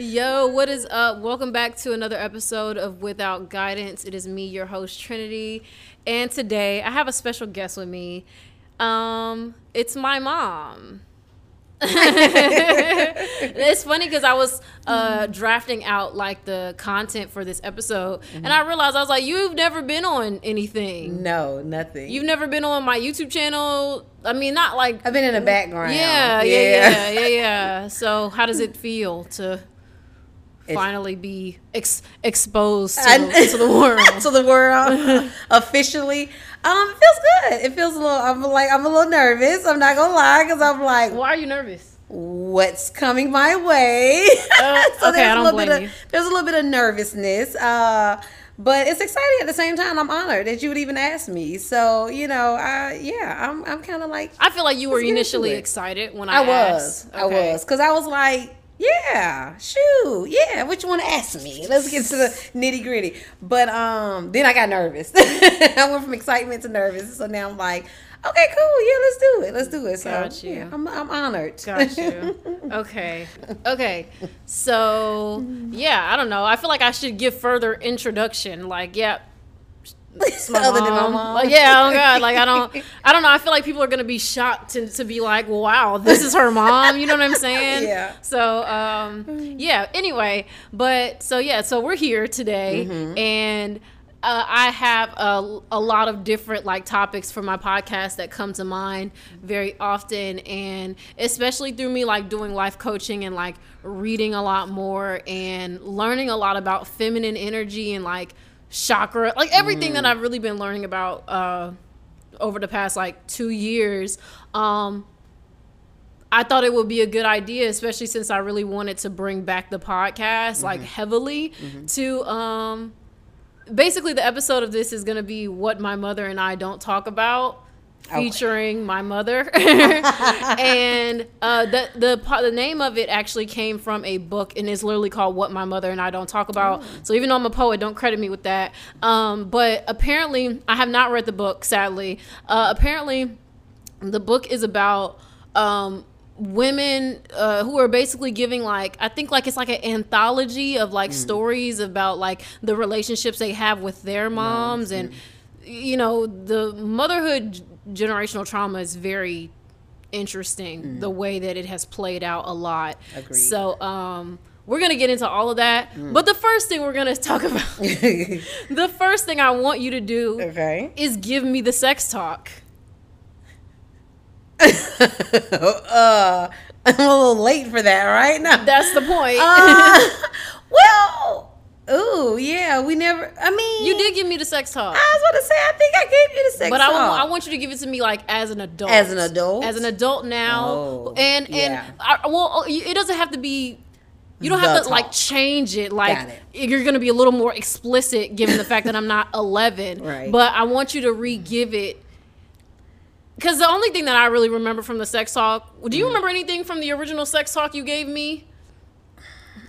Yo, what is up? Welcome back to another episode of Without Guidance. It is me, your host Trinity, and today I have a special guest with me. Um, it's my mom. it's funny because I was uh, drafting out like the content for this episode, and I realized I was like, "You've never been on anything. No, nothing. You've never been on my YouTube channel. I mean, not like I've been in the background. yeah, yeah, yeah, yeah, yeah. So, how does it feel to finally be ex- exposed to, I- to the world? to the world officially. Um, it feels good. It feels a little. I'm like I'm a little nervous. I'm not gonna lie because I'm like, Why are you nervous? what's coming my way? Uh, okay, I a don't little blame bit you. of there's a little bit of nervousness. Uh, but it's exciting at the same time. I'm honored that you would even ask me. So you know, uh, yeah, I'm I'm kind of like I feel like you were Let's get into initially excited when I, I was. asked. I Okay. was. Because I was like, yeah, shoot, yeah, what you want to ask me? Let's get to the nitty gritty. But um, then I got nervous. I went from excitement to nervous. So now I'm like, okay, cool, yeah, let's do it. Let's do it. So Got you. yeah, I'm, I'm honored. Got you. Okay. Okay. So yeah, I don't know. I feel like I should give further introduction. Like, yeah. It's my Other than my mom. mom. Like, yeah, oh god. Like I don't I don't know. I feel like people are gonna be shocked to, to be like, wow, this is her mom. You know what I'm saying? Yeah. So um yeah, anyway. But so yeah, so we're here today Mm-hmm. and uh, I have a, a lot of different like topics for my podcast that come to mind very often, and especially through me like doing life coaching and like reading a lot more and learning a lot about feminine energy and like chakra, like everything that I've really been learning about uh, over the past like two years. Um, I thought it would be a good idea, especially since I really wanted to bring back the podcast like heavily to um basically the episode of this is going to be what my mother and I don't talk about featuring my mother. And uh, the the the name of it actually came from a book and it's literally called what my mother and I don't talk about. So even though I'm a poet don't credit me with that. Um, but apparently I have not read the book sadly. Uh, apparently the book is about um, women uh, who are basically giving like I think like it's like an anthology of like stories about like the relationships they have with their moms and you know the motherhood generational trauma is very interesting the way that it has played out a lot Agreed. so um we're gonna get into all of that but the first thing we're gonna talk about the first thing i want you to do okay. is give me the sex talk uh, I'm a little late for that right now. That's the point. Uh, ooh, yeah, we never. I mean, you did give me the sex talk, I was about to say, I think I gave you the sex talk. but I. I want you to give it to me like as an adult. As an adult? As an adult now, Oh, and and yeah. I, well, it doesn't have to be. You don't The have to like change it. Like Got it. you're gonna be a little more explicit, given the fact that I'm not 11. Right. But I want you to re-give it. Because the only thing that I really remember from the sex talk, do Mm. you remember anything from the original sex talk you gave me?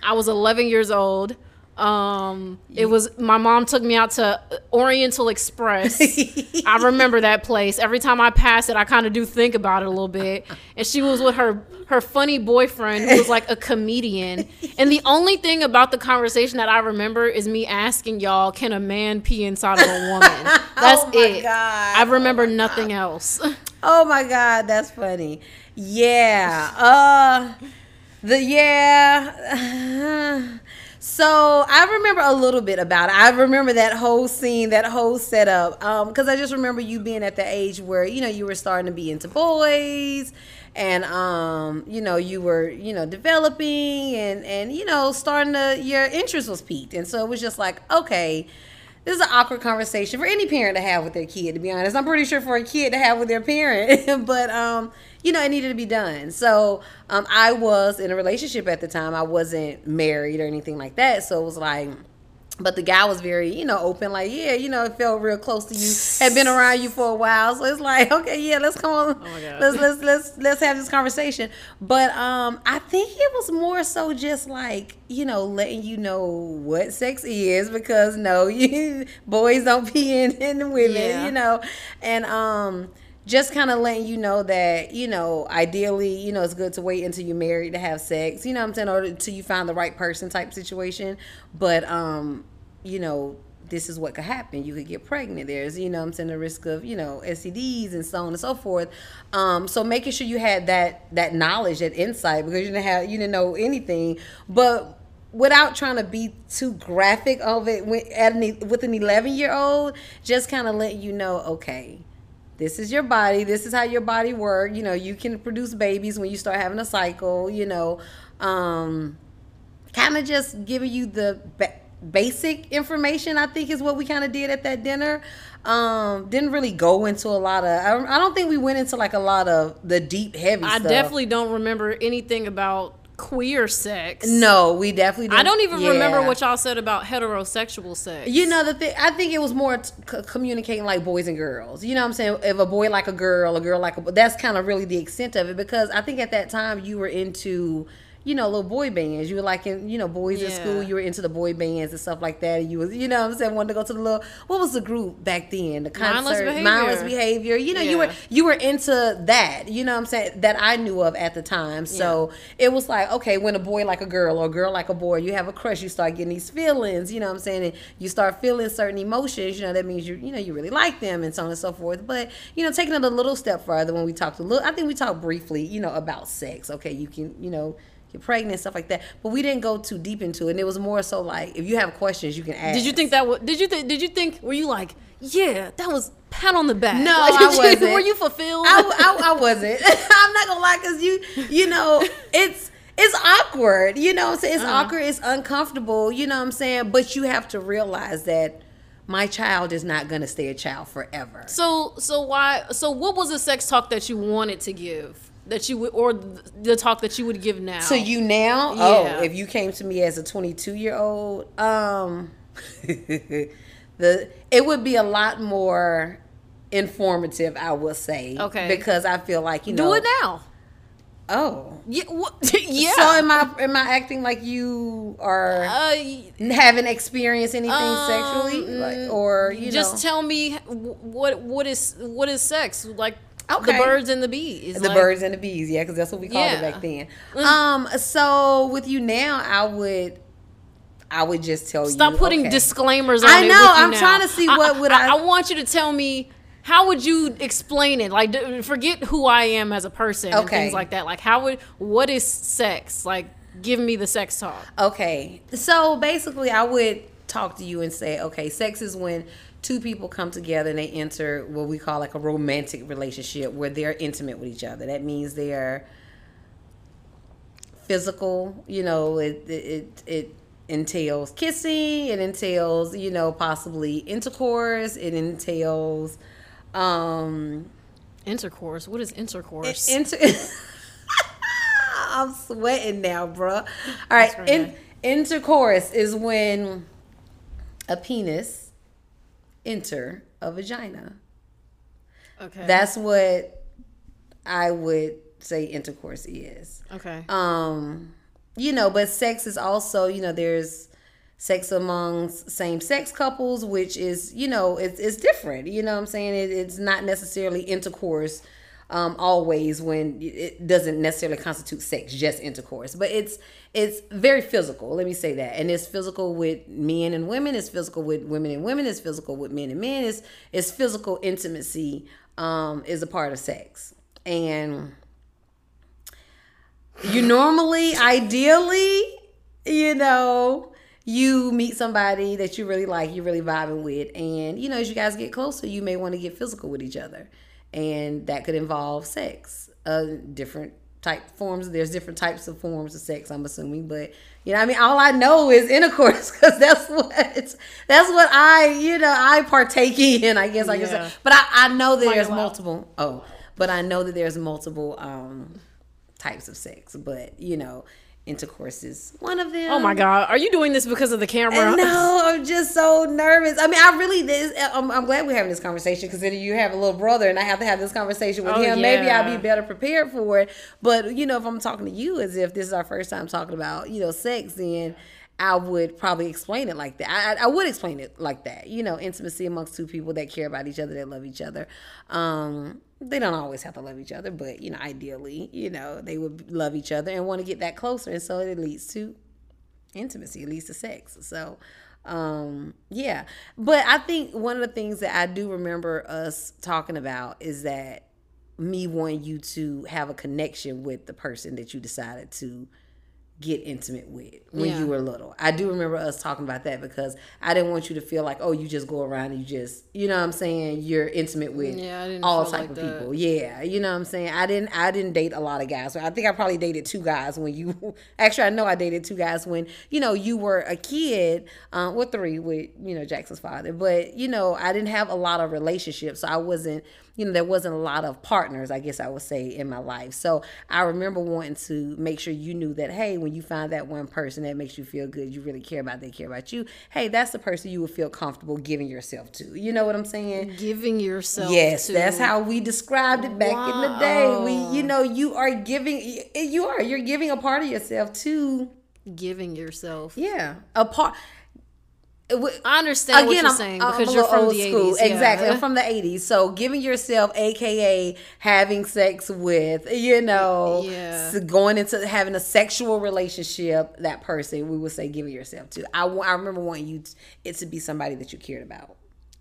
I was 11 years old. Um, it was my mom took me out to Oriental Express. I remember that place. Every time I pass it, I kind of do think about it a little bit. And she was with her her funny boyfriend who was like a comedian. And the only thing about the conversation that I remember is me asking y'all, "Can a man pee inside of a woman?" That's Oh my it. God. I remember nothing else. Oh my god, that's funny. Yeah. Uh the yeah. So I remember a little bit about it. I remember that whole scene, that whole setup. Um, because I just remember you being at the age where, you know, you were starting to be into boys and um, you know, you were, you know, developing and and you know, starting to your interest was peaked. And so it was just like, okay, this is an awkward conversation for any parent to have with their kid to be honest i'm pretty sure for a kid to have with their parent but um you know it needed to be done so um i was in a relationship at the time i wasn't married or anything like that so it was like but the guy was very, you know, open, like, yeah, you know, it felt real close to you, had been around you for a while. So it's like, okay, yeah, let's come on. God. let's let's let's let's have this conversation. But um I think it was more so just like, you know, letting you know what sex is because no, you boys don't pee in, in the women, Yeah. you know. And um just kind of letting you know that you know ideally you know it's good to wait until you're married to have sex you know what i'm saying or until you find the right person type situation. But um you know this is what could happen. You could get pregnant. There's you know i'm saying the risk of you know stds and so on and so forth. Um so making sure you had that that knowledge that insight because you didn't have you didn't know anything. But without trying to be too graphic of it with an 11 year old just kind of letting you know okay this is your body this is how your body works you know you can produce babies when you start having a cycle you know um kind of just giving you the ba- basic information i think is what we kind of did at that dinner um didn't really go into a lot of I, I don't think we went into like a lot of the deep heavy stuff. I stuff definitely don't remember anything about queer sex. no we definitely didn't, I don't even remember what y'all said about heterosexual sex. You know the thing. I think it was more t- communicating like boys and girls. You know what I'm saying? If a boy like a girl, a girl like a. That's kind of really the extent of it because I think at that time you were into. You know, little boy bands. You were like in, you know, boys in Yeah. school. You were into the boy bands and stuff like that. And you was, you know, what I'm saying, wanted to go to the little. What was the group back then? The Mindless concert, Behavior. mindless behavior. You know, you were you were into that. You know, what I'm saying that I knew of at the time. So it was like, okay, when a boy like a girl or a girl like a boy, you have a crush. You start getting these feelings. You know, what I'm saying, and you start feeling certain emotions. You know, that means you you know you really like them and so on and so forth. But you know, taking it a little step further when we talked a little, I think we talked briefly. You know, about sex. Okay, you can you know. Get pregnant, stuff like that, but we didn't go too deep into it. And it was more so like, if you have questions, you can ask. Did you think that? Was, did you think? Did you think? Were you like, yeah, that was pat on the back? No, Like, I wasn't. Were you fulfilled? I, I, I wasn't. I'm not gonna lie, cause you, you know, it's it's awkward. You know, saying it's Uh-huh. awkward. It's uncomfortable. You know, what I'm saying, but you have to realize that my child is not gonna stay a child forever. so, so why? So, what was the sex talk that you wanted to give? That you would, or the talk that you would give now? To you now, Yeah. oh, if you came to me as a 22 year old, um, the it would be a lot more informative. I will say, Okay. because I feel like you know, do it now. Oh, Yeah. Yeah. So am I? Am I acting like you are uh, haven't experienced anything Um, sexually, like, or you just know, tell me what what is what is sex like? The birds and the bees. the like- birds and the bees? Yeah, because that's what we called Yeah. it back then. Um, so with you now, I would, I would just tell you. Stop putting okay. disclaimers on I know, I'm now. trying to see what would I- I want you to tell me how would you explain it? Like d- forget who I am as a person and Okay. things like that. Like how would what is sex? Like give me the sex talk. Okay, so basically, I would talk to you and say, okay, sex is when two people come together and they enter what we call like a romantic relationship where they're intimate with each other. That means they're physical. You know, it it it, entails kissing. It entails you know possibly intercourse. It entails um Intercourse. What is intercourse? Inter- I'm sweating now, bro. All right, right. in- intercourse is when a penis enter a vagina. okay. That's what I would say intercourse is. okay. Um, you know, but sex is also, you know, there's sex amongst same sex couples, which is, you know, it's it's different. You know what I'm saying? It, it's not necessarily intercourse um, always when it doesn't necessarily constitute sex, just intercourse. But it's it's very physical. Let me say that, and it's physical with men and women. It's physical with women and women. It's physical with men and men. It's it's physical intimacy um, is a part of sex, and you normally, ideally, you know, you meet somebody that you really like, you're really vibing with, and you know, as you guys get closer, you may want to get physical with each other, and that could involve sex, uh, different type forms. There's different types of forms of sex, I'm assuming, but you know, I mean, all I know is intercourse because that's what that's what I, you know, I partake in. I guess I can Yeah. say, but I, I know that there's multiple. Oh, but I know that there's multiple. um types of sex, but you know, intercourse is one of them. oh my god, are you doing this because of the camera? No, I'm just so nervous. I mean, I really this. I'm, I'm glad we're having this conversation because then you have a little brother, and I have to have this conversation with Oh, him. Maybe. I'll be better prepared for it. But you know, if I'm talking to you as if this is our first time talking about you know sex, then I would probably explain it like that. I I would explain it like that. You know, intimacy amongst two people that care about each other, that love each other. Um, they don't always have to love each other, but you know, ideally, you know, they would love each other and want to get that closer, and so it leads to intimacy, it leads to sex. So, um, yeah. But I think one of the things that I do remember us talking about is that me wanting you to have a connection with the person that you decided to get intimate with when Yeah. you were little. I do remember us talking about that because I didn't want you to feel like, oh, you just go around and you just, you know what I'm saying, you're intimate with Yeah, all type like of that. people. Yeah, you know what I'm saying? I didn't I didn't date a lot of guys. I think I probably dated two guys when you actually I know I dated two guys when, you know, you were a kid, um, or three with, you know, Jackson's father. But, you know, I didn't have a lot of relationships. So I wasn't you know, there wasn't a lot of partners, I guess I would say, in my life. So I remember wanting to make sure you knew that, hey, when you find that one person that makes you feel good, you really care about, they care about you, hey, that's the person you would feel comfortable giving yourself to. You know what I'm saying? Giving yourself. Yes, to, that's how we described it back in the day. We, you know, you are giving, you are, you're giving a part of yourself to, giving yourself. yeah, a part. I understand what Again, you're I'm, saying I'm because a you're from old the school. 80s. yeah. Exactly. I'm from the 80s. So giving yourself, AKA having sex with, you know, Yeah. going into having a sexual relationship, that person, we would say giving yourself to. I, I remember wanting you, t- it to be somebody that you cared about,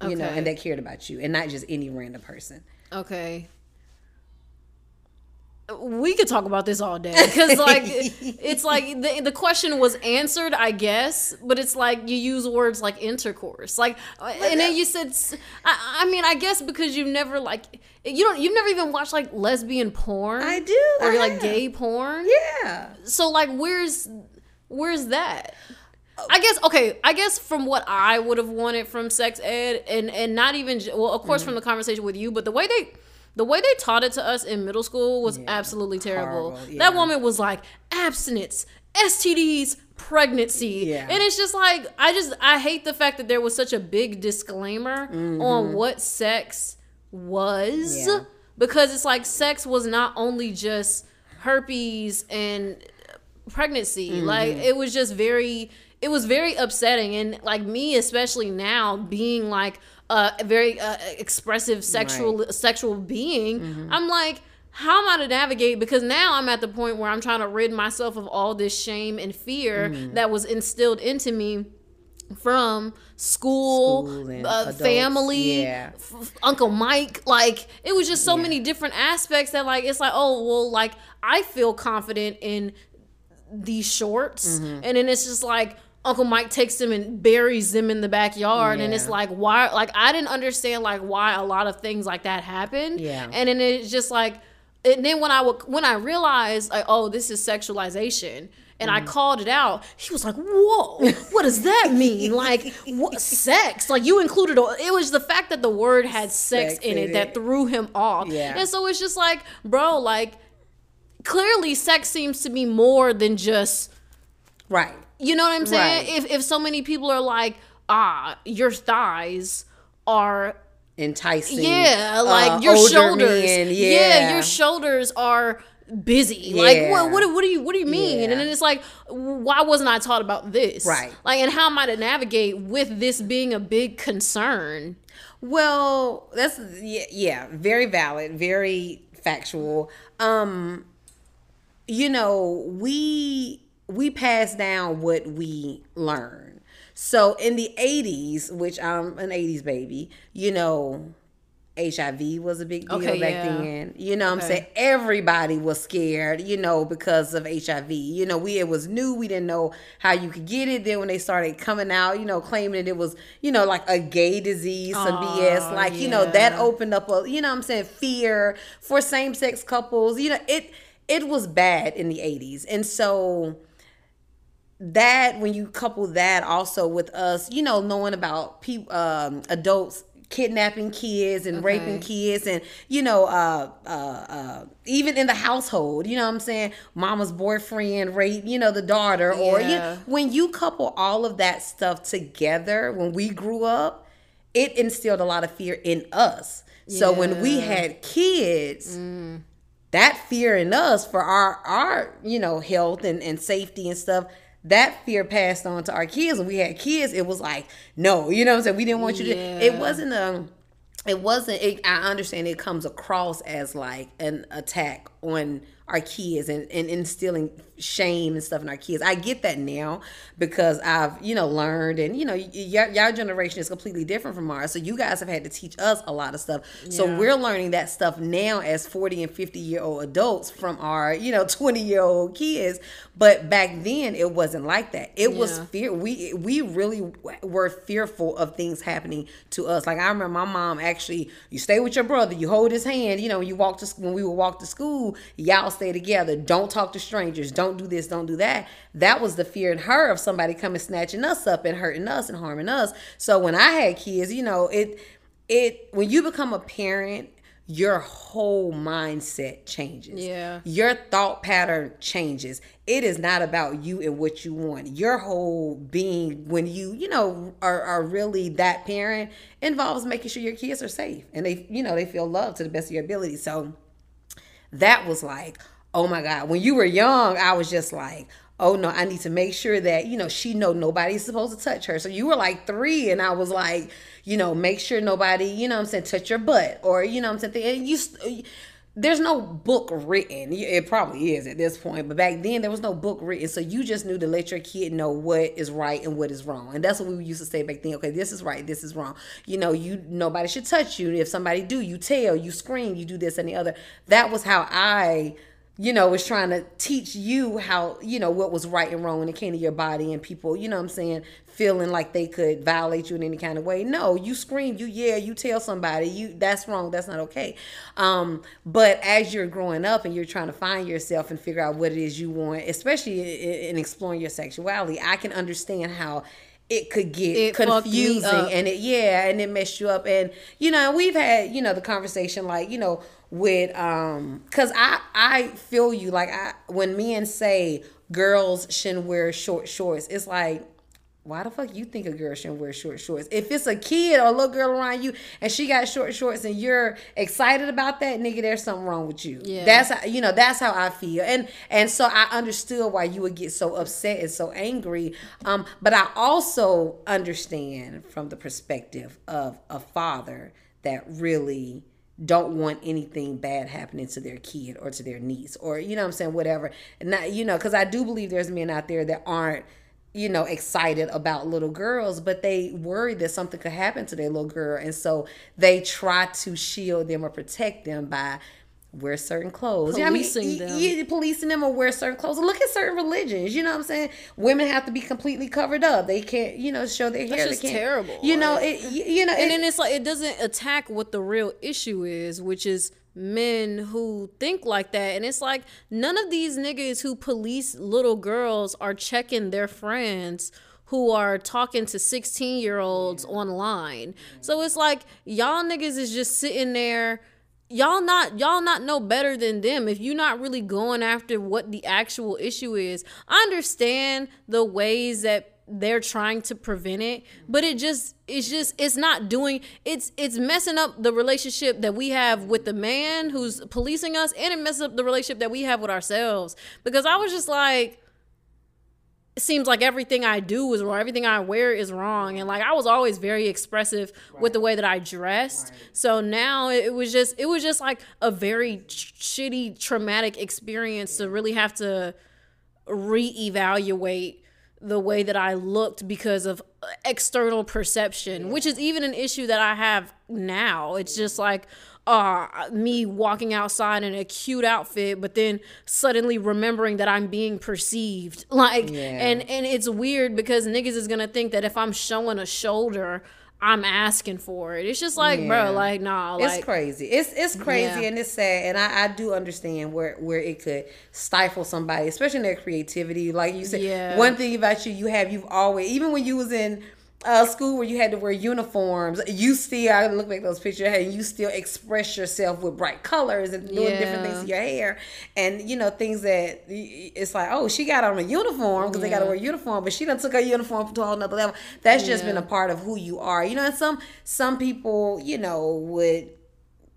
you know, and that cared about you and not just any random person. Okay. We could talk about this all day because, like, it's like the, the question was answered, I guess, but it's like you use words like intercourse, like, and then you said, I mean, I guess because you've never like you don't you've never even watched like lesbian porn. I do, or I like have. gay porn. Yeah. So like, where's where's that? I guess okay. I guess from what I would have wanted from sex ed, and and not even well, of course, Mm-hmm. from the conversation with you, but the way they. The way they taught it to us in middle school was absolutely terrible. yeah. That woman was like abstinence, STDs, pregnancy, Yeah. and it's just like I just I hate the fact that there was such a big disclaimer on what sex was Mm-hmm. Yeah. because it's like sex was not only just herpes and pregnancy Mm-hmm. like it was just very it was very upsetting and like me especially now being like a very uh, expressive sexual sexual being Mm-hmm. i'm like how am I to navigate? Because now I'm at the point where I'm trying to rid myself of all this shame and fear Mm-hmm. that was instilled into me from school, School uh, family, yeah. f- Uncle Mike. Like it was just so many different aspects that like it's like oh well like I feel confident in these shorts, Mm-hmm. and then it's just like. Uncle Mike takes them and buries them in the backyard, and it's like why? Like I didn't understand like why a lot of things like that happened. Yeah. and then it's just like, and then when I would when I realized like oh this is sexualization, and Mm-hmm. I called it out, he was like whoa, what does that mean? like what sex? Like you included all- it was the fact that the word had sex, Sex in in it that threw him off. Yeah. and so it's just like bro, like clearly sex seems to be more than just Right. You know what I'm saying? Right. If if so many people are like, ah, your thighs are Enticing. yeah, like uh, your shoulders. yeah. yeah. your shoulders are busy. Like what what do- what do you what do you mean? Yeah. And then it's like why wasn't I taught about this? Right. Like and how am I to navigate with this being a big concern? Well, that's yeah, yeah, very valid, very factual. Um you know, we we pass down what we learn. So in the 80s, which I'm an 80s baby, you know, HIV was a big deal Okay, back yeah. then. You know what I'm saying? Everybody was scared, you know, because of HIV. You know, we it was new. We didn't know how you could get it. Then when they started coming out, you know, claiming that it was, you know, like a gay disease, some Aw, BS. Like, you know, that opened up a, you know what I'm saying, fear for same sex couples. You know, it it was bad in the 80s. And so that when you couple that also with us, you know, knowing about people, um, adults kidnapping kids and raping kids, and you know, uh, uh, uh, even in the household, you know, what I'm saying, mama's boyfriend rape, you know, the daughter, or you Yeah. when you couple all of that stuff together, when we grew up, it instilled a lot of fear in us. So when we had kids, that fear in us for our our you know health and, and safety and stuff that fear passed on to our kids. When we had kids it was like no you know what i'm saying? We didn't want you to it wasn't a it wasn't it, i understand it comes across as like an attack on our kids and, and instilling shame and stuff in our kids. I get that now because I've, you know, learned and, you know, y- y- your generation is completely different from ours. So you guys have had to teach us a lot of stuff. So we're learning that stuff now as 40 and 50 year old adults from our, you know, 20 year old kids. But back then it wasn't like that. It was fear. We, we really were fearful of things happening to us. Like I remember my mom actually, you stay with your brother, you hold his hand, you know, you walk to, when we would walk to school, y'all stay together. Don't talk to strangers. Don't do this. Don't do that. That was the fear in her of somebody coming snatching us up and hurting us and harming us. So when I had kids, you know, it it when you become a parent, your whole mindset changes. Yeah. Your thought pattern changes. It is not about you and what you want. Your whole being when you, you know, are, are really that parent involves making sure your kids are safe and they, you know, they feel loved to the best of your ability. So that was like, oh my God. When you were young, I was just like, oh no, I need to make sure that, you know, she know nobody's supposed to touch her. So you were like three and I was like, you know, make sure nobody, you know I'm saying, touch your butt or, you know I'm saying, and you, there's no book written. It probably is at this point, but back then there was no book written. So you just knew to let your kid know what is right and what is wrong. And that's what we used to say back then. Okay, this is right, this is wrong. You know, you nobody should touch you. If somebody do, you tell, you scream, you do this and the other. That was how I you know, was trying to teach you how, you know, what was right and wrong when it came to your body and people, you know what I'm saying, feeling like they could violate you in any kind of way. No, you scream, you yeah, you tell somebody, you that's wrong, that's not okay. Um, but as you're growing up and you're trying to find yourself and figure out what it is you want, especially in, in exploring your sexuality, I can understand how it could get It confusing and it yeah and it messed you up and you know we've had you know the conversation like you know with um because i i feel you like i when men say girls shouldn't wear short shorts it's like why the fuck you think a girl shouldn't wear short shorts? If it's a kid or a little girl around you and she got short shorts and you're excited about that, nigga, there's something wrong with you. Yeah. That's how, you know, that's how I feel. And and so I understood why you would get so upset and so angry. Um, but I also understand from the perspective of a father that really don't want anything bad happening to their kid or to their niece or you know what I'm saying whatever. And not you know because I do believe there's men out there that aren't you know excited about little girls but they worry that something could happen to their little girl. And so they try to shield them or protect them by wear certain clothes Yeah, I mean, Policing y- them. yeah, policing them or wear certain clothes look at certain religions you know what i'm saying women have to be completely covered up they can't you know show their hair just they terrible. you know it you know and it- then it's like it doesn't attack what the real issue is, which is men who think like that. And it's like none of these niggas who police little girls are checking their friends who are talking to 16 year olds online. So it's like y'all niggas is just sitting there y'all not y'all not know better than them. If you're not really going after what the actual issue is i understand the ways that they're trying to prevent it but it just it's just it's not doing it's it's messing up the relationship that we have with the man who's policing us and it messes up the relationship that we have with ourselves. Because i was just like seems like everything I do is wrong, everything I wear is wrong. And like I was always very expressive with the way that I dressed. So now it was just it was just like a very ch- shitty traumatic experience to really have to reevaluate the way that I looked because of uh, external perception, which is even an issue that I have now. It's just like uh me walking outside in a cute outfit but then suddenly remembering that I'm being perceived. Like Yeah. and and it's weird because niggas is to think that if I'm showing a shoulder I'm asking for it. It's just like, Yeah. bro, like nah, like it's crazy. It's it's crazy Yeah. and it's sad. And I, I do understand where where it could stifle somebody, especially in their creativity. Like you said, Yeah. one thing about you, you have you've always even when you was in uh, school where you had to wear uniforms, you still I look back at those pictures and you still express yourself with bright colors and doing different things to your hair and you know things that it's like oh she got on a uniform because they got to Yeah. wear uniform but she done took her uniform to a whole nother level. That's just been a part of who you are. You know, and some some people you know would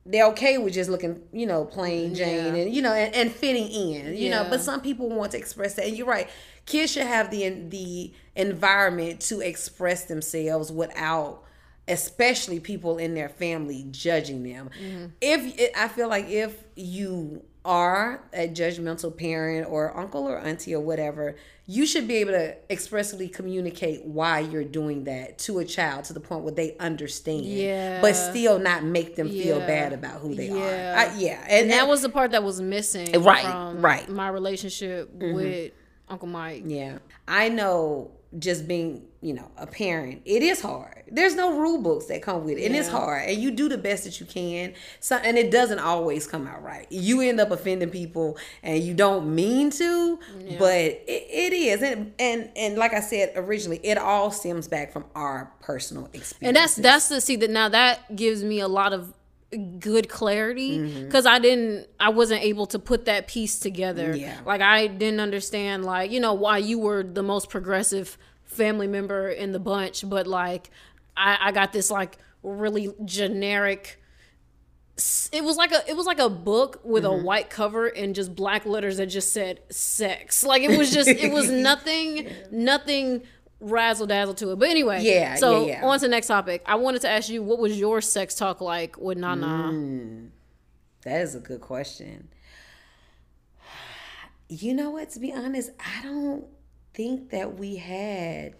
they're okay with just looking, you know, plain Jane Yeah. and you know, and, and fitting in, you know. But some people want to express that, and you're right. Kids should have the the environment to express themselves without especially people in their family judging them. Mm-hmm. If I feel like if you are a judgmental parent or uncle or auntie or whatever, you should be able to expressly communicate why you're doing that to a child to the point where they understand. Yeah. But still not make them feel Yeah. bad about who they Yeah. are. I, yeah. And, And that was the part that was missing Right, right. my relationship mm-hmm. with Uncle Mike. Yeah. I know just being, you know, a parent, it is hard. There's no rule books that come with it. And it's hard. And you do the best that you can. So and it doesn't always come out right. You end up offending people and you don't mean to, but it, it is. And and and like I said originally, it all stems back from our personal experience. And that's that's the see that now that gives me a lot of good clarity Mm-hmm. because I didn't I wasn't able to put that piece together. Yeah. Like I didn't understand like, you know, why you were the most progressive family member in the bunch, but like I, I got this like really generic it was like a it was like a book with Mm-hmm. a white cover and just black letters that just said sex. Like it was just it was nothing nothing razzle dazzle to it. But anyway, Yeah, So yeah, yeah. on to the next topic. I wanted to ask you what was your sex talk like with Nana? Mm. That is a good question. You know what? To be honest, I don't think that we had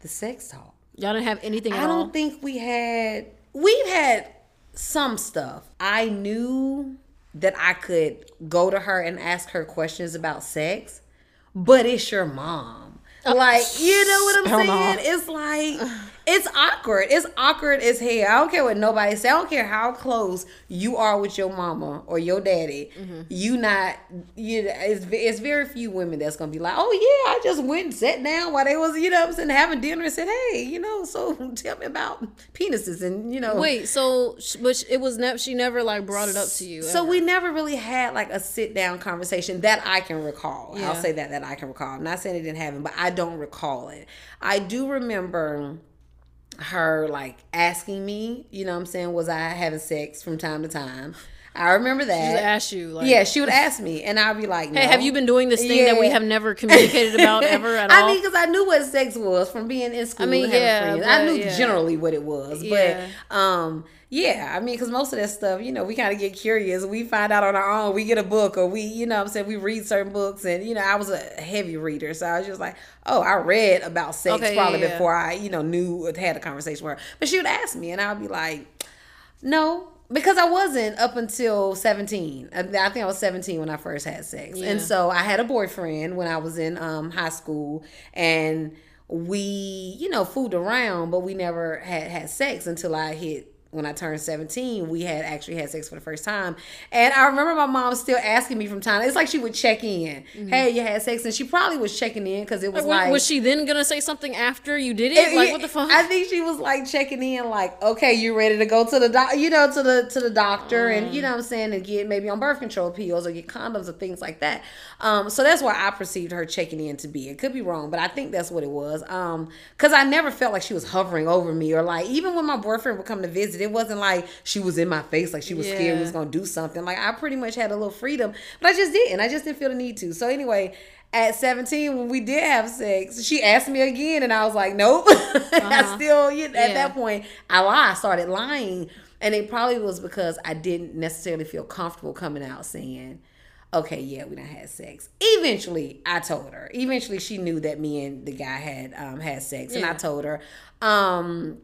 the sex talk. Y'all didn't have anything at I don't think we had. We've had some stuff. I knew that I could go to her and ask her questions about sex, but it's your mom. Like, you know what I'm Hell no. saying? It's like it's awkward. It's awkward as hell. I don't care what nobody say. I don't care how close you are with your mama or your daddy. Mm-hmm. You not you. It's it's very few women that's gonna be like, oh yeah, I just went and sat down while they was you know I'm saying having dinner and said, hey, you know, so tell me about penises and you know. Wait, so but it was never she never like brought it up to you. So ever. we never really had like a sit down conversation that I can recall. I'll say that that I can recall. I'm not saying it didn't happen, but I don't recall it. I do remember her like asking me, you know I'm saying, was I having sex from time to time? I remember She just that. asked you like yeah, she would ask me, and I'd be like, Hey, have you been doing this thing that we have never communicated about ever at all? I mean, because I knew what sex was from being in school. I mean, yeah, friends. I knew yeah. generally what it was, Yeah. but um, yeah, I mean, because most of that stuff, you know, we kind of get curious. We find out on our own. We get a book, or we, you know, what I'm saying we read certain books, and you know, I was a heavy reader, so I was just like, oh, I read about sex Okay, probably yeah, yeah. before I, you know, knew had a conversation with her. But she would ask me, and I'd be like, no. Because I wasn't up until 17. I, think I was 17 when I first had sex. Yeah. And so I had a boyfriend when I was in um, high school. And we, you know, fooled around, but we never had had sex until I hit when I turned 17, we had actually had sex for the first time. And I remember my mom still asking me from time. It's like she would check in. Hey, you had sex? And she probably was checking in because it was Mm-hmm. Like, like. was she then gonna say something after you did it? It- like yeah, what the fuck? I think she was like checking in, like, okay, you ready to go to the doc, you know, to the to the doctor, and you know what I'm saying, and get maybe on birth control pills or get condoms or things like that. Um, so that's why I perceived her checking in to be. It could be wrong, but I think that's what it was. Um, because I never felt like she was hovering over me, or like even when my boyfriend would come to visit, it wasn't like she was in my face, like she was scared we was gonna do something. Like I pretty much had a little freedom, but I just didn't. I just didn't feel the need to. So anyway, at 17, when we did have sex, she asked me again, and I was like, nope. I still, you, at Uh-huh. Yeah. that point, I lied, started lying. And it probably was because I didn't necessarily feel comfortable coming out saying, okay, yeah, we done had sex. Eventually, I told her. Eventually, she knew that me and the guy had um, had sex, and I told her. Um,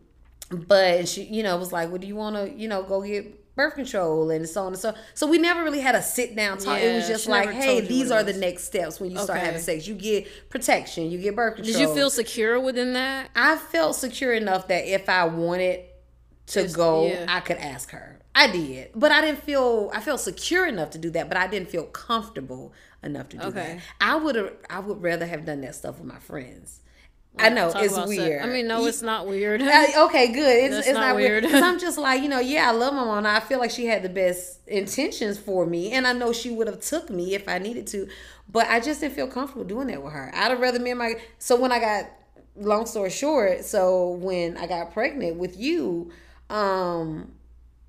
but she, you know, was like, "Well, do you want to, you know, go get birth control and so on and so." So we never really had a sit down talk. it was just like, "Hey, these are the next steps when you start having sex. You get protection, you get birth control." Did you feel secure within that? I felt secure enough that if I wanted to go, yeah. I could ask her. I did, but I didn't feel. I felt secure enough to do that, but I didn't feel comfortable enough to do Okay. that. I would have. I would rather have done that stuff with my friends. I know it's about sex. weird. I mean, no, it's not weird. okay, good. It's, it's not not, weird. weird. Because I'm just like, you know, yeah, I love my mom. I feel like she had the best intentions for me, and I know she would have took me if I needed to, but I just didn't feel comfortable doing that with her. I'd have rather me and my. So when I got, long story short, so when I got pregnant with you, um,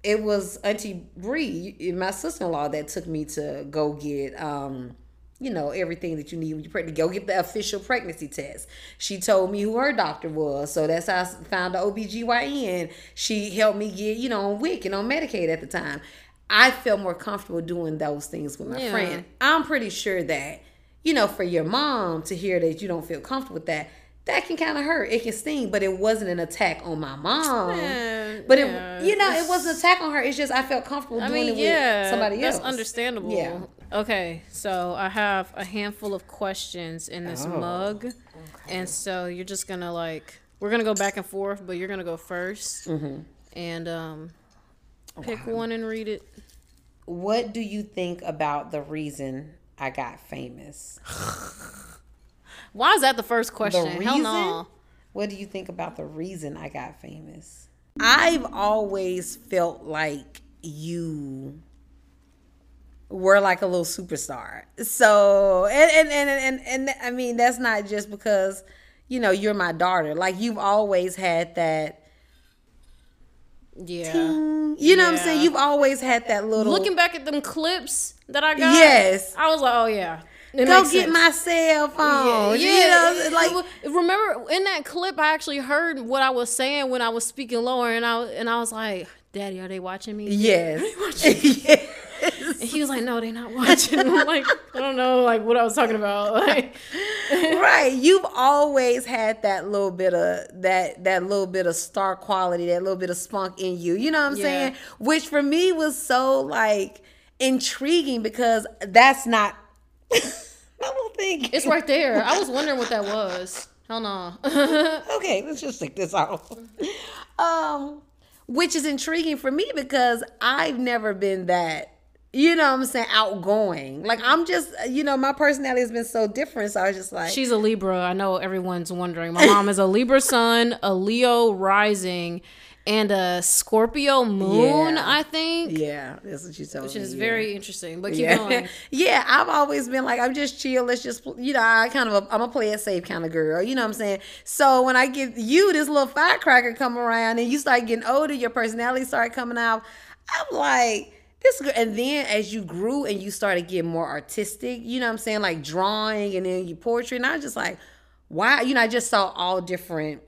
it was Auntie Bree, my sister in law, that took me to go get um you know, everything that you need when you're pregnant. Go get the official pregnancy test. She told me who her doctor was. So that's how I found the OBGYN. She helped me get, you know, on WIC and on Medicaid at the time. I felt more comfortable doing those things with my Yeah. friend. I'm pretty sure that, you know, for your mom to hear that you don't feel comfortable with that, that can kind of hurt. It can sting, but it wasn't an attack on my mom. But yeah, it, you know, it wasn't an attack on her. It's just I felt comfortable I doing mean, it yeah, with somebody that's else. understandable. Yeah. Okay, so I have a handful of questions in this Oh, mug, and so you're just gonna like we're gonna go back and forth, but you're gonna go 1st Mm-hmm. and um, pick one and read it. What do you think about the reason I got famous? Why is that the first question? reason? Hell no. What do you think about the reason I got famous? I've always felt like you were like a little superstar. So and and and and, and, I mean that's not just because you know you're my daughter. Like you've always had that Yeah. ting, you know what I'm saying? You've always had that little Looking back at them clips that I got, Yes. I was like, oh yeah. It go get sense. my cell phone. Yeah, you know, like remember in that clip, I actually heard what I was saying when I was speaking lower, and I and I was like, "Daddy, are they watching me?" yes. And he was like, "No, they're not watching." I'm like, I don't know, like what I was talking about. Like, right you've always had that little bit of that that little bit of star quality that little bit of spunk in you you know what i'm Yeah. saying which for me was so like intriguing because that's not I don't think it's right there. I was wondering what that was. Hell no. okay let's just take this off um which is intriguing for me because i've never been that you know what i'm saying outgoing like i'm just you know my personality has been so different so i was just like She's a Libra. I know everyone's wondering. My mom is a Libra sun, a Leo rising, and a Scorpio moon. Yeah. I think, yeah that's what you told which me is yeah. very interesting. But keep yeah. going. yeah, I've always been like, I'm just chill. Let's just, you know, I kind of, a, I'm a play it safe kind of girl. You know what I'm saying? So when I get you, this little firecracker come around and you start getting older, your personality start coming out. I'm like, this girl. And then as you grew and you started getting more artistic, you know what I'm saying? Like drawing and then your poetry. And I was just like, wow. You know, I just saw all different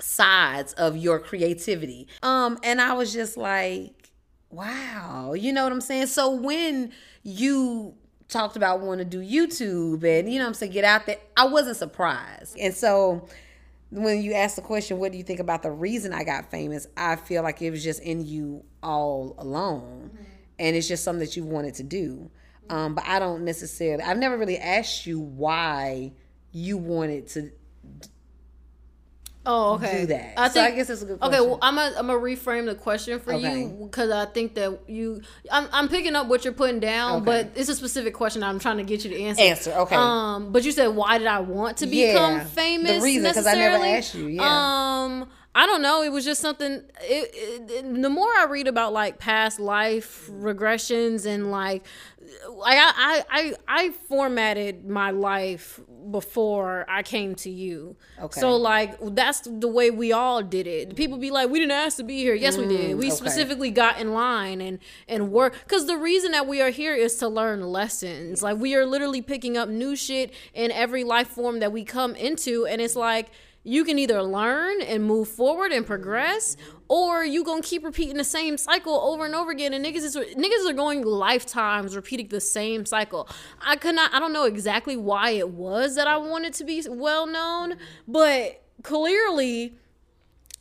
sides of your creativity. Um, and I was just like, wow, you know what I'm saying? So when you talked about wanting to do YouTube and you know I'm saying, get out there, I wasn't surprised. And so when you asked the question, what do you think about the reason I got famous? I feel like it was just in you all alone. And it's just something that you wanted to do. Um, but I don't necessarily, I've never really asked you why you wanted to Oh, okay. do that. I so think, I guess it's a good Okay, question. well, I'm gonna I'm gonna reframe the question for Okay. you because I think that you I'm I'm picking up what you're putting down, Okay. but it's a specific question I'm trying to get you to answer. Answer, okay. Um, but you said why did I want to Yeah, famous? the reason because I never asked you, yeah. Um. I don't know. It was just something. It, it, it- the more I read about like past life regressions and like, like I, I, I, I formatted my life before I came to you. Okay. So like that's the way we all did it. People be like, we didn't ask to be here. Yes, we did. We Mm, okay. specifically got in line and and work because the reason that we are here is to learn lessons. Like we are literally picking up new shit in every life form that we come into, and it's like you can either learn and move forward and progress or you gonna keep repeating the same cycle over and over again and niggas is niggas are going lifetimes repeating the same cycle. I could not i don't know exactly why it was that i wanted to be well known but clearly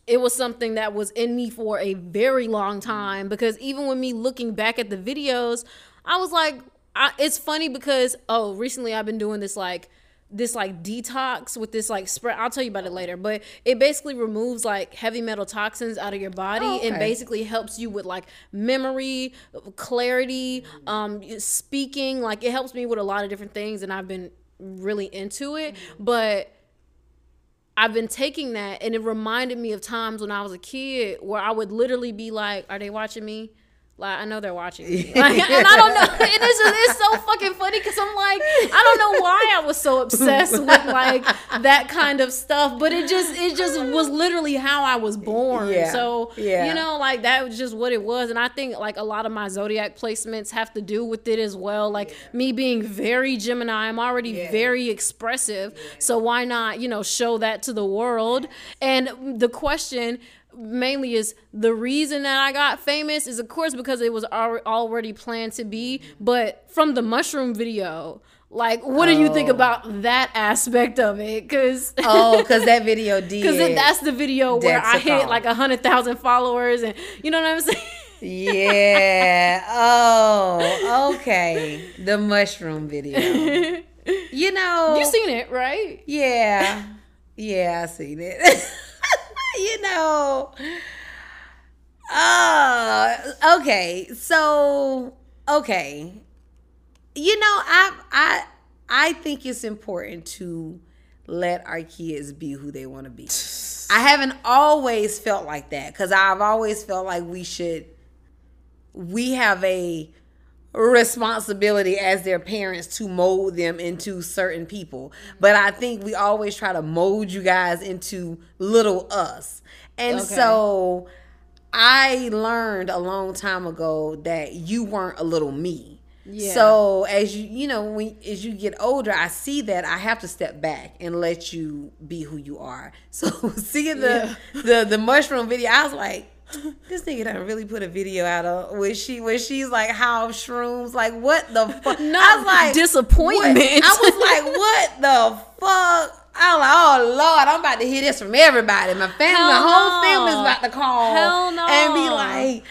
it was something that was in me for a very long time because even with me looking back at the videos i was like I, it's funny because oh recently i've been doing this like this like detox with this like spray. i'll tell you about it later but it basically removes like heavy metal toxins out of your body Oh, and basically helps you with like memory clarity um speaking like it helps me with a lot of different things and i've been really into it but I've been taking that and it reminded me of times when I was a kid where I would literally be like, Are they watching me? Like I know they're watching me, like, and I don't know. It is it's so fucking funny because I'm like I don't know why I was so obsessed with like that kind of stuff, but it just it just was literally how I was born. Yeah. So Yeah. you know, like that was just what it was, and I think like a lot of my zodiac placements have to do with it as well. Like me being very Gemini, I'm already Yeah. very expressive, so why not you know show that to the world? And the question mainly is the reason that I got famous is of course because it was al- already planned to be, but from the mushroom video. Like, what do you think Oh. about that aspect of it? Because Oh, because that video did. because that's the video where I hit call. like a hundred thousand followers, and you know what I'm saying. yeah. Oh, okay. The mushroom video. You know. you seen it, right? Yeah. Yeah, I seen it. you know. Oh, okay. So, okay. You know, I I I think it's important to let our kids be who they want to be. I haven't always felt like that cuz I've always felt like we should we have a responsibility as their parents to mold them into certain people. But I think we always try to mold you guys into little us. And Okay. so I learned a long time ago that you weren't a little me. Yeah. So as you you know when as you get older, I see that I have to step back and let you be who you are. So seeing the the the mushroom video, I was like, this nigga done really put a video out of where she where she's like how shrooms like what the fuck? No, I was like disappointment. what? I was like, what the fuck? I was like, oh Lord, I'm about to hear this from everybody. My family, my Hell whole no. family's about to call Hell no. and be like.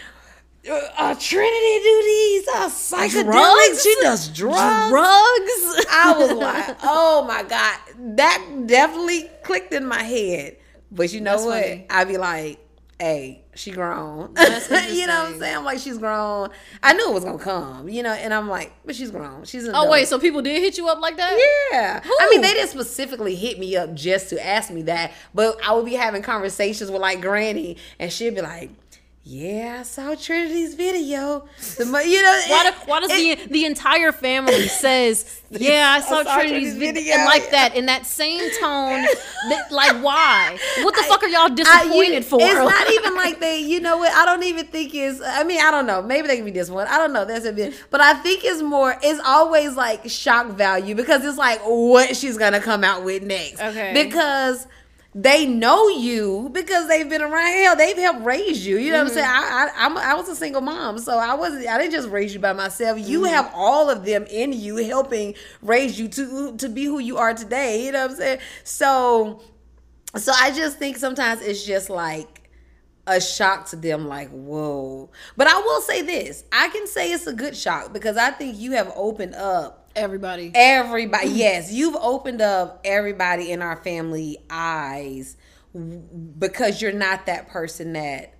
Uh, uh, Trinity do these uh, psychedelics. Drugs? She does drugs. Drugs. I was like, oh my god, that definitely clicked in my head. But you know That's what? funny. I'd be like, hey, she grown. You know what I'm saying? I'm like, she's grown. I knew it was gonna come, you know, and I'm like, but she's grown. She's an oh adult. wait, so people did hit you up like that? Yeah. Who? I mean, they didn't specifically hit me up just to ask me that, but I would be having conversations with like Granny, and she'd be like, "Yeah, I saw Trinity's video." The, mo- you know, Why, do, why does it- the the entire family says, "Yeah, I saw, I saw Trinity's Trinity's video," and like that in that same tone? that, like, why? What the I- fuck are y'all I- disappointed you- for? It's not even like they, you know what? I don't even think it's. I mean, I don't know. Maybe they can be disappointed. I don't know. That's a bit, but I think it's more. It's always like shock value because it's like what she's gonna come out with next. Okay. Because they know you because they've been around. Hell, they've helped raise you. You know what I'm mm-hmm. saying? I, I I'm, I was a single mom, so I wasn't. I didn't just raise you by myself. You mm-hmm. have all of them in you, helping raise you to to be who you are today. You know what I'm saying? So so I just think sometimes it's just like a shock to them, like, whoa. But I will say this I can say it's a good shock because I think you have opened up Everybody. everybody. Yes, you've opened up everybody in our family eyes because you're not that person that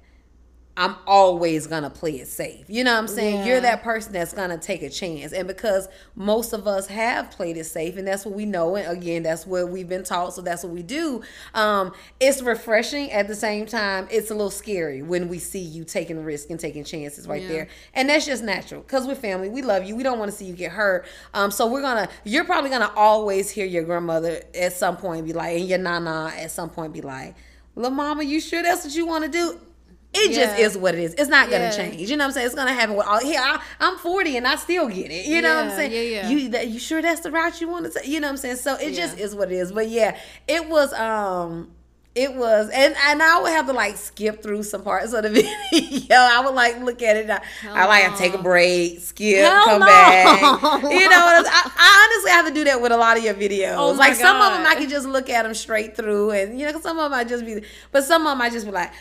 I'm always gonna play it safe. You know what I'm saying? Yeah. You're that person that's gonna take a chance. And because most of us have played it safe, and that's what we know, and again, that's what we've been taught, so that's what we do. Um, it's refreshing at the same time, it's a little scary when we see you taking risk and taking chances right Yeah. there. And that's just natural. Because we're family. We love you. We don't want to see you get hurt. Um, so we're gonna you're probably gonna always hear your grandmother at some point be like, and your nana at some point be like, Little mama, you sure that's what you want to do? It just is what it is. It's not gonna Yeah. change. You know what I'm saying? It's gonna happen with all. Here, I, I'm 40 and I still get it. You know what I'm saying? yeah, yeah. You that, you sure that's the route you want to take? You know what I'm saying? So it just is what it is. But yeah, it was um. It was, and and I would have to like skip through some parts of the video. I would like look at it. I, I like to take a break, skip, Hell come no. back. You know, what I'm- I, I honestly have to do that with a lot of your videos. Oh like some of them, I can just look at them straight through, and you know, some of them I just be, but some of them I just be like,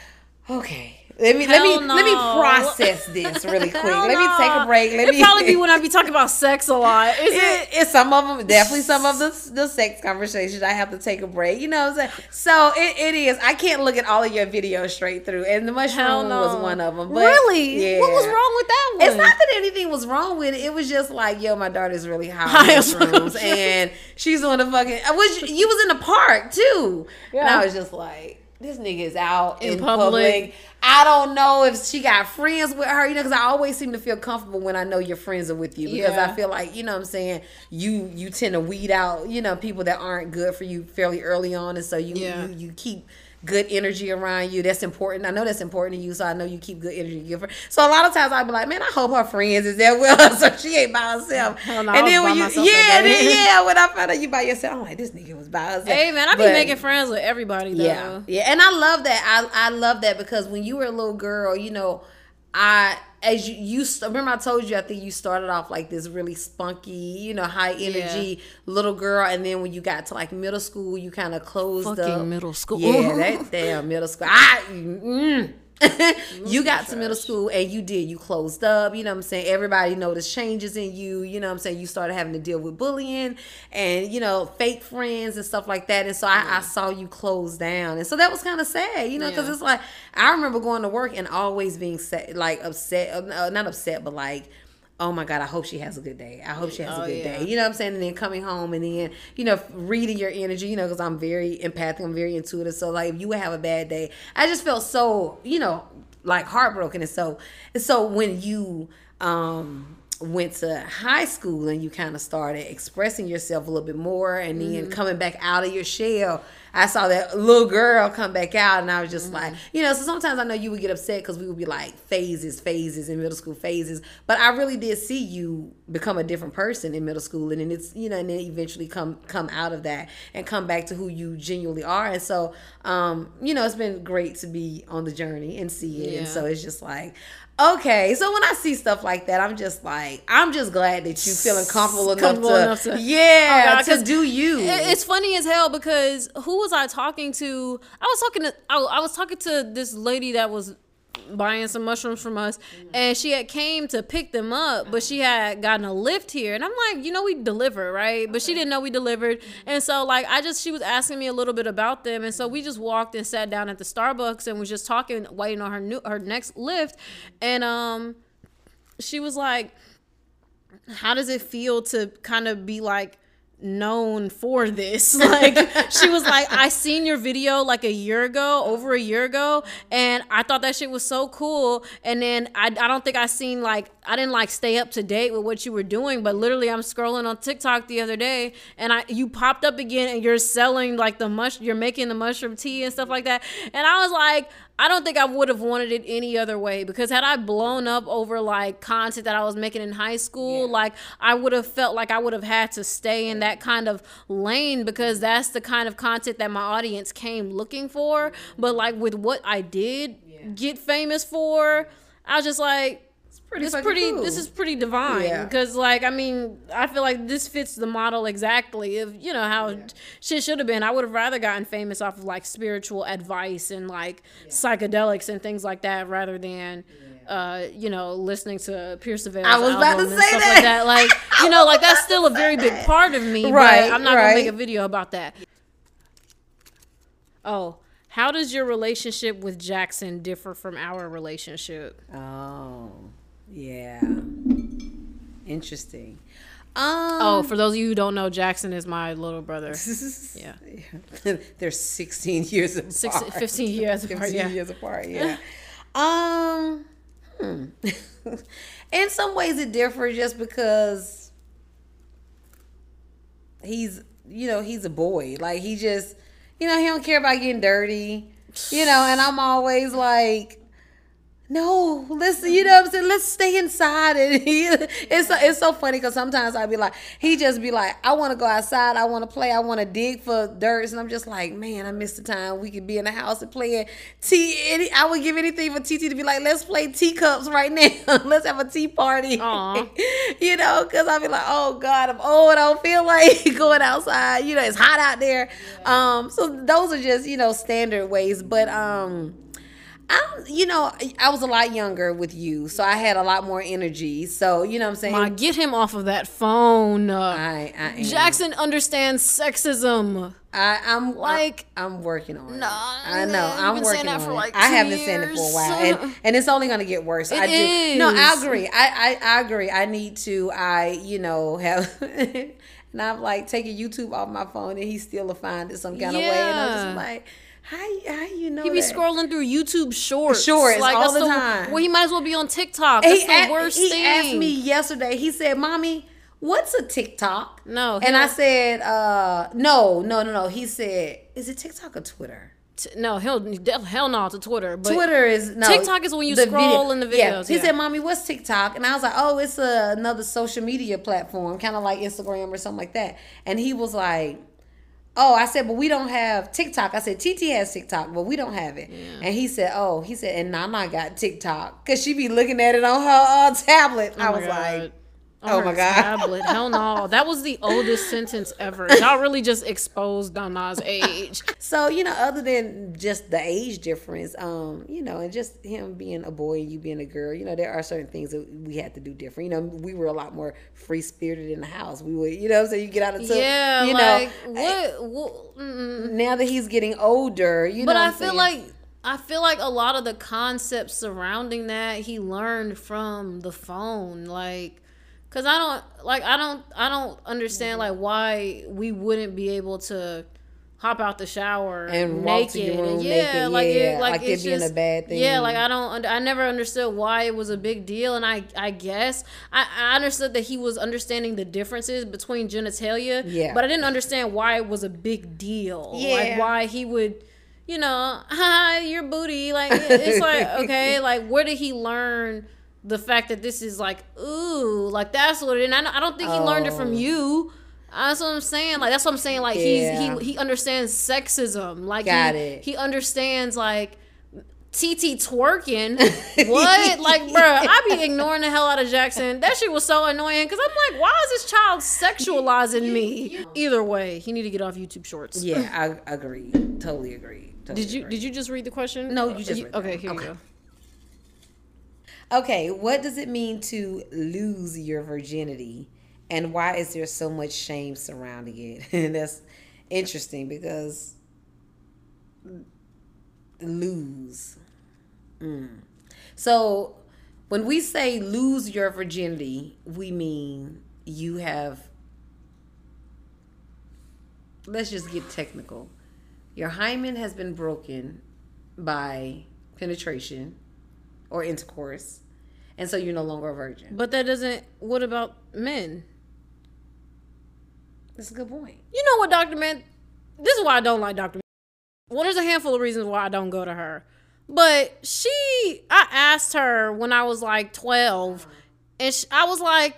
okay, let me let me Hell let me process this really quick. Hell let me take a break. Let It'd me probably be when I be talking about sex a lot. Is it? it, it's some of them, definitely some of the the sex conversations. I have to take a break. You know what I'm saying? So it, it is. I can't look at all of your videos straight through, and the mushroom no. was one of them. But really? yeah. What was wrong with that one? It's not that anything was wrong with it. It was just like, yo, my daughter's really high High on mushrooms, and she's on the fucking. I wish you was in the park too, and Yeah. I was just like, this nigga is out in, In public. public. I don't know if she got friends with her, you know, because I always seem to feel comfortable when I know your friends are with you because Yeah. I feel like, you know what I'm saying, you you tend to weed out, you know, people that aren't good for you fairly early on. And so you Yeah. you, you keep good energy around you. That's important. I know that's important to you, so I know you keep good energy. Give her. So a lot of times I'll be like, man, I hope her friends is there with her, so she ain't by herself. I was when you, yeah, then, yeah, when I found out you by yourself, I'm like, this nigga was by herself. Hey man, I be But- making friends with everybody though. yeah, yeah, and I love that. I I love that because when you were a little girl, you know, I as you you remember I told you I think you started off like this really spunky, you know, high energy little girl, and then when you got to like middle school, you kind of closed Fucking up. middle school. Yeah, that damn middle school. I, mm. you got to middle school and you did you closed up you know what i'm saying? Everybody noticed changes in you you know what i'm saying? You started having to deal with bullying and you know fake friends and stuff like that. And so i, I saw you close down. And so that was kind of sad you know because Yeah. it's like i remember going to work and always being set like upset uh, not upset but like oh my god i hope she has a good day. I hope she has Oh, a good yeah. day you know what i'm saying? And then coming home and then you know reading your energy you know because i'm very empathic i'm very intuitive. So like if you would have a bad day i just felt so you know like heartbroken. And so and so when you um went to high school and you kind of started expressing yourself a little bit more and then Mm-hmm. coming back out of your shell i saw that little girl come back out and i was just like Mm-hmm. you know so sometimes i know you would get upset because we would be like phases phases in middle school phases but i really did see you become a different person in middle school and then it's you know and then eventually come come out of that and come back to who you genuinely are and so um you know it's been great to be on the journey and see it and so it's just like okay so when i see stuff like that i'm just like i'm just glad that you feeling comfortable enough, to, enough to- oh, yeah Oh, God, to do you It's funny as hell because who was I talking to? I was talking to I, I was talking to this lady that was buying some mushrooms from us. And she had came to pick them up but she had gotten a lift here. And i'm like you know we deliver right? But she didn't know we delivered. And so like i just she was asking me a little bit about them. And so we just walked and sat down at the starbucks and was just talking waiting on her new her next lift. And um she was like how does it feel to kind of be like known for this. Like she was like i seen your video like a year ago over a year ago and i thought that shit was so cool and then i, I don't think i seen like i didn't like stay up to date with what you were doing but literally i'm scrolling on tiktok the other day and i you popped up again and you're selling like the mush you're making the mushroom tea and stuff like that and i was like I don't think I would have wanted it any other way because had I blown up over like content that I was making in high school, like I would have felt like I would have had to stay in that kind of lane because that's the kind of content that my audience came looking for. But like with what I did get famous for, I was just like, pretty this fucking pretty cool. this is pretty divine Yeah. because like i mean i feel like this fits the model exactly of you know how shit should have been i would have rather gotten famous off of like spiritual advice and like psychedelics and things like that rather than uh, you know, listening to Pierce the Veil's I was about to say that. like that. Like, you know, like that's still a very big that. part of me. Right, but I'm not right. gonna make a video about that. Oh, how does your relationship with Jackson differ from our relationship? oh yeah interesting um Oh, for those of you who don't know, Jackson is my little brother. Yeah. They're 16 years apart. Six, 15 years apart, 15 yeah. years apart, yeah. um, hmm. In some ways, it differs just because he's, you know, he's a boy. Like, he just, you know, he don't care about getting dirty, you know, and I'm always like, no, let's you know what I'm saying. Let's stay inside. And he, it's so, it's so funny because sometimes I'd be like, he just be like, I want to go outside. I want to play. I want to dig for dirt. And I'm just like, man, I miss the time we could be in the house and playing tea. Any, I would give anything for TT to be like, let's play teacups right now. let's have a tea party. You know, because I'd be like, oh God, I'm old. I don't feel like going outside. You know, it's hot out there. Um, so those are just you know standard ways, but um. I, you know, I was a lot younger with you, so I had a lot more energy. So you know what I'm saying. My, get him off of that phone. Uh, I, I am. Jackson understands sexism. I, I'm Like- I'm, I'm working on it. Nah, I know. I'm working saying that on for it. like I two have been saying it for a while, and and it's only going to get worse. I It do. No, I agree. I, I I agree. I need to. I you know have. And I'm like taking YouTube off my phone, and he's still will find it some kind of way. And I'm just like, How how you know He be that? scrolling through YouTube shorts. Shorts like, all that's the time. Well, he might as well be on TikTok. That's he the worst he thing. He asked me yesterday. He said, "Mommy, what's a TikTok?" No, and I said, uh, "No, no, no, no." He said, "Is it TikTok or Twitter?" T- no, hell, hell no to Twitter. But Twitter is no. TikTok is when you scroll in the videos. Yeah. He yeah. said, "Mommy, what's TikTok?" And I was like, "Oh, it's a, another social media platform, kind of like Instagram or something like that." And he was like. Oh, I said, but we don't have TikTok. I said, TT has TikTok, but we don't have it. And he said, oh, he said, and Nana got TikTok because she be looking at it on her uh, tablet. I Oh my was God. like, oh my God. Tablet. Hell no. That was the oldest sentence ever. Y'all really just exposed Donna's age. So you know, other than just the age difference, um, you know, and just him being a boy and you being a girl, you know, there are certain things that we had to do different. You know, we were a lot more free spirited in the house. We would, you know, so you get out of Yeah, you like know, what? what mm. now that he's getting older, you But know, I what I'm feel saying? like I feel like a lot of the concepts surrounding that he learned from the phone, like. Cause I don't like I don't I don't understand like why we wouldn't be able to hop out the shower And walk to your room naked, like yeah, it, like, like it it's being a bad thing. Yeah, like I don't I never understood why it was a big deal, and I I guess I, I understood that he was understanding the differences between genitalia. Yeah. but I didn't understand why it was a big deal. Yeah. like why he would you know, hi, your booty. Like it's like okay, like where did he learn the fact that this is like ooh, like that's what it. And I, don't- I don't think he learned it from Oh. you. That's what I'm saying. Like that's what I'm saying. Like Yeah. he's he he understands sexism. Like Got he, it. he understands like. TT twerking, what? Like, bruh, I be ignoring the hell out of Jackson. That shit was so annoying because I'm like, why is this child sexualizing me? Either way, he need to get off YouTube Shorts. yeah, I agree, totally agree. Totally Did you agree. did you just read the question? No, you just read okay. Here Okay. you go. Okay, what does it mean to lose your virginity? And why is there so much shame surrounding it? And that's interesting because lose. Mm. So when we say lose your virginity, we mean you have, let's just get technical. Your hymen has been broken by penetration or intercourse, and so you're no longer a virgin. But that doesn't. What about men? That's a good point. You know what, Doctor Man? This is why I don't like Doctor. Well, there's a handful of reasons why I don't go to her. But she, I asked her when I was like 12, and sh I was like,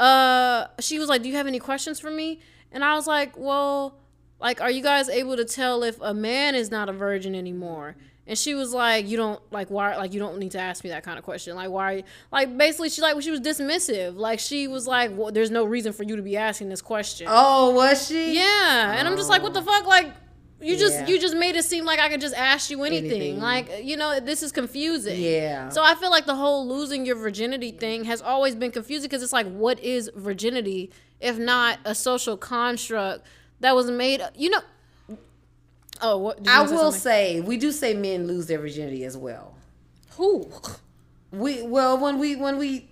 uh, she was like, "Do you have any questions for me?" And I was like, "Well, like, are you guys able to tell if a man is not a virgin anymore?" And she was like, "You don't like why? Like, you don't need to ask me that kind of question. Like, why? Are you, like, basically, she like she was dismissive. Like, she was like, well, "There's no reason for you to be asking this question." Oh, was she? Yeah, and I'm just like, what the fuck? Like, you just Yeah. you just made it seem like I could just ask you anything. Anything. Like, you know, this is confusing. Yeah. So I feel like the whole losing your virginity thing has always been confusing because it's like, what is virginity if not a social construct that was made? You know. Oh, what? I will say we do say men lose their virginity as well. Who We well when we when we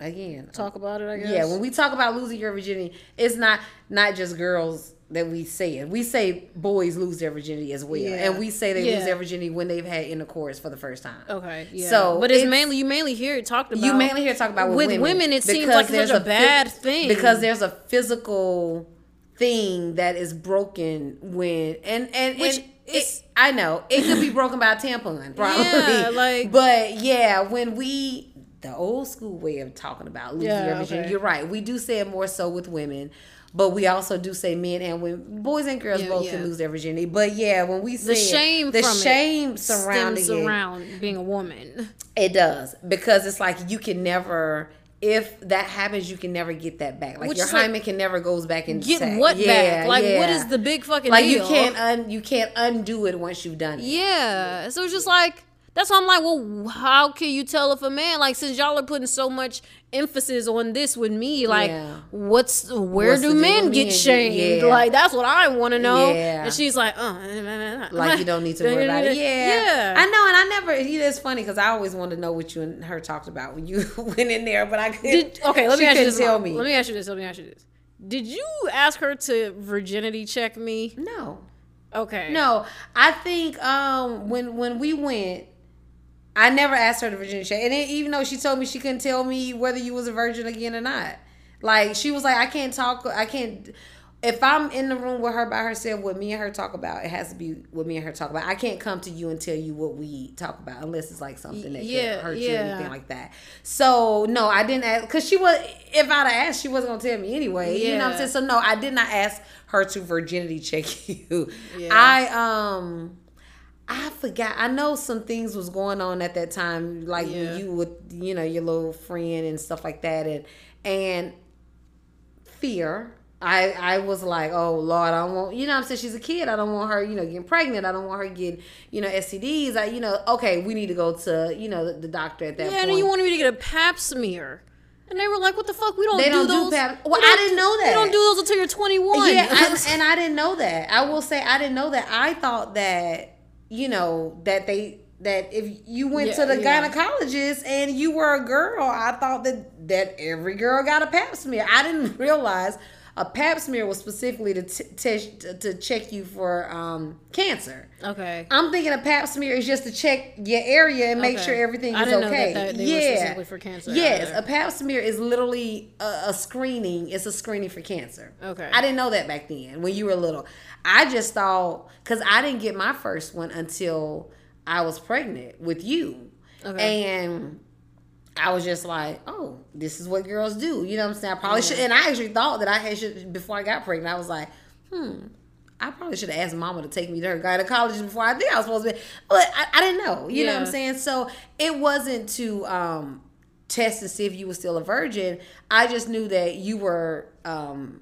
again talk about it? I guess. yeah when we talk about losing your virginity, it's not not just girls that we say it. We say boys lose their virginity as well, Yeah. and we say they Yeah. lose their virginity when they've had intercourse for the first time. Okay. Yeah. So but it's, it's- mainly you mainly hear it talked about. You mainly hear talk about with, With women. women, it seems like there's a phys- bad thing. because there's a physical thing that is broken when and and Which and it, I know it could be broken by a tampon, probably. Yeah, like- but yeah, when we the old school way of talking about losing Yeah, your virginity, okay. you're right. We do say it more so with women. But we also do say men and women, boys and girls Yeah, both yeah. can lose their virginity. But yeah, when we say the shame the from shame it surrounding it, around being a woman. it does because it's like you can never. If that happens, you can never get that back. Like Which your is like- hymen can never goes back in. Get what back? Like what is the big fucking like deal? you can't un you can't undo it once you've done it. Yeah. So it's just like that's why I'm like, well, how can you tell if a man like since y'all are putting so much emphasis on this with me, like Yeah. what's where What's do men get shamed? Yeah. Like that's what I want to know. Yeah. And she's like, uh, Like you don't need to worry about it. Yeah, Yeah. I know, and I never. It's funny because I always wanted to know what you and her talked about when you went in there, but I couldn't. Did, okay, let me ask you this. Tell me. Let me ask you this. Let me ask you this. Did you ask her to virginity check me? no. Okay. No, I think um when when we went, I never asked her to virginity check, and then, even though she told me she couldn't tell me whether you was a virgin again or not, like she was like, I can't talk, I can't. If I'm in the room with her by herself, what me and her talk about, it has to be what me and her talk about. I can't come to you and tell you what we talk about unless it's like something that Yeah, could hurt you or anything like that. So no, I didn't ask because she was. If I'd have asked, she wasn't gonna tell me anyway. Yeah. You know what I'm saying? So no, I did not ask her to virginity check you. Yeah. I um. I forgot. I know some things was going on at that time, like Yeah. you with you know your little friend and stuff like that, and and fear. I I was like, oh Lord, I don't want you know what I'm saying she's a kid. I don't want her you know getting pregnant. I don't want her getting you know STDs. I you know okay we need to go to you know the, the doctor at that Yeah, point. and you wanted me to get a pap smear. And they were like, "What the fuck? We don't They do don't do those. pap- Well, I didn't know We that. don't do those until you're 21." Yeah, I, and I didn't know that. I will say I didn't know that. I thought that you know that they that if you went to the yeah. gynecologist and you were a girl, I thought that that every girl got a Pap smear. I didn't realize a Pap smear was specifically to t- test to, to check you for um, cancer. okay. I'm thinking a Pap smear is just to check your area and make Okay. sure everything I is didn't know okay. that- that yeah, specifically for cancer Yes, either. a Pap smear is literally a, a screening. It's a screening for cancer. Okay. I didn't know that back then when you were little. I just thought because I didn't get my first one until I was pregnant with you, Okay. and. I was just like, oh, this is what girls do. You know what I'm saying? I probably should. And I actually thought that I had should before I got pregnant. I was like, hmm, I probably should have asked mama to take me to her gynecologist before I think I was supposed to be. But I, I didn't know. You know what I'm saying? So it wasn't to um, test to see if you were still a virgin. I just knew that you were um,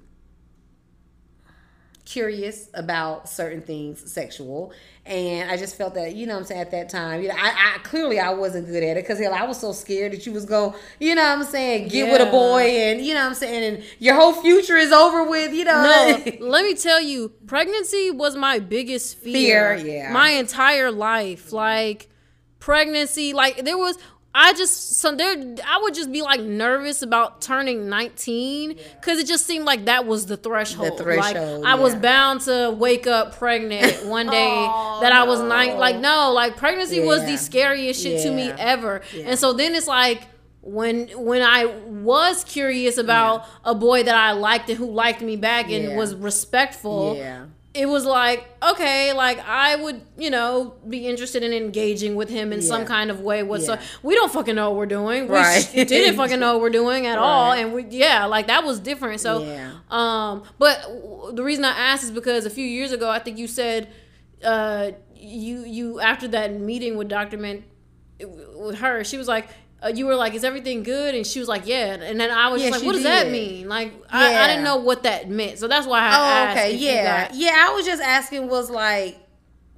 curious about certain things sexual and i just felt that you know what i'm saying at that time you know i, I clearly i wasn't good at it because hell i was so scared that you was going you know what i'm saying get with a boy and you know what i'm saying and your whole future is over with you know No, let me tell you, pregnancy was my biggest fear. Fear, yeah. My entire life, like pregnancy, like there was. I just so there. I would just be like nervous about turning nineteen because it just seemed like that was the threshold. The threshold, like I was bound to wake up pregnant one day Oh, that I was no. nine. Like no, like pregnancy was the scariest shit to me ever. Yeah. And so then it's like when when I was curious about a boy that I liked and who liked me back and Yeah. was respectful, yeah it was like okay, like I would you know be interested in engaging with him in some kind of way. Whatsoever. Yeah. We don't fucking know what we're doing. We Right. didn't fucking know what we're doing at all, and we yeah, like that was different. So Yeah. um, but w- the reason I asked is because a few years ago, I think you said uh, you you after that meeting with Dr. Man with her, she was like. Uh, you were like, "Is everything good?" And she was like, "Yeah." And then I was Yeah, just like, "What does that mean?" Like, I, I didn't know what that meant, so that's why I Oh, asked. okay, yeah, got- yeah. I was just asking, was like,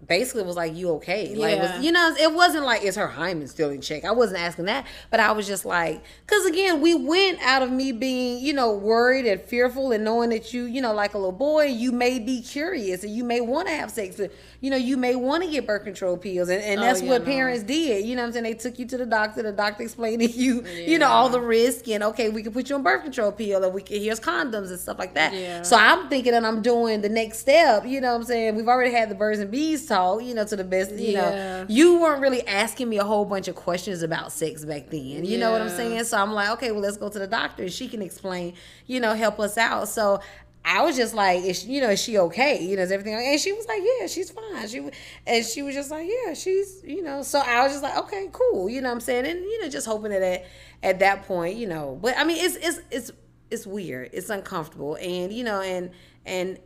basically, it was like, you okay? Like, Yeah. was, you know, it wasn't like, is her hymen still in check? I wasn't asking that, but I was just like, because again, we went out of me being, you know, worried and fearful, and knowing that you, you know, like a little boy, you may be curious, and you may want to have sex, and, you know, you may want to get birth control pills, and, and Oh, that's yeah, what no. parents did. You know what I'm saying? They took you to the doctor. The doctor explained to you, you know, all the risk, and okay, we can put you on birth control pill, and we can here's condoms and stuff like that. Yeah. So I'm thinking that I'm doing the next step. You know what I'm saying? We've already had the birds and bees talk, you know, to the best, you Yeah. know. You weren't really asking me a whole bunch of questions about sex back then. You know what I'm saying? So I'm like, okay, well, let's go to the doctor and she can explain, you know, help us out. So I was just like, is she, you know, is she okay? You know, is everything okay? And she was like, yeah, she's fine. She and she was just like, yeah, she's, you know. So I was just like, okay, cool. You know what I'm saying? And you know, just hoping that at, at that point, you know, but I mean, it's it's it's it's weird. It's uncomfortable, and you know, and and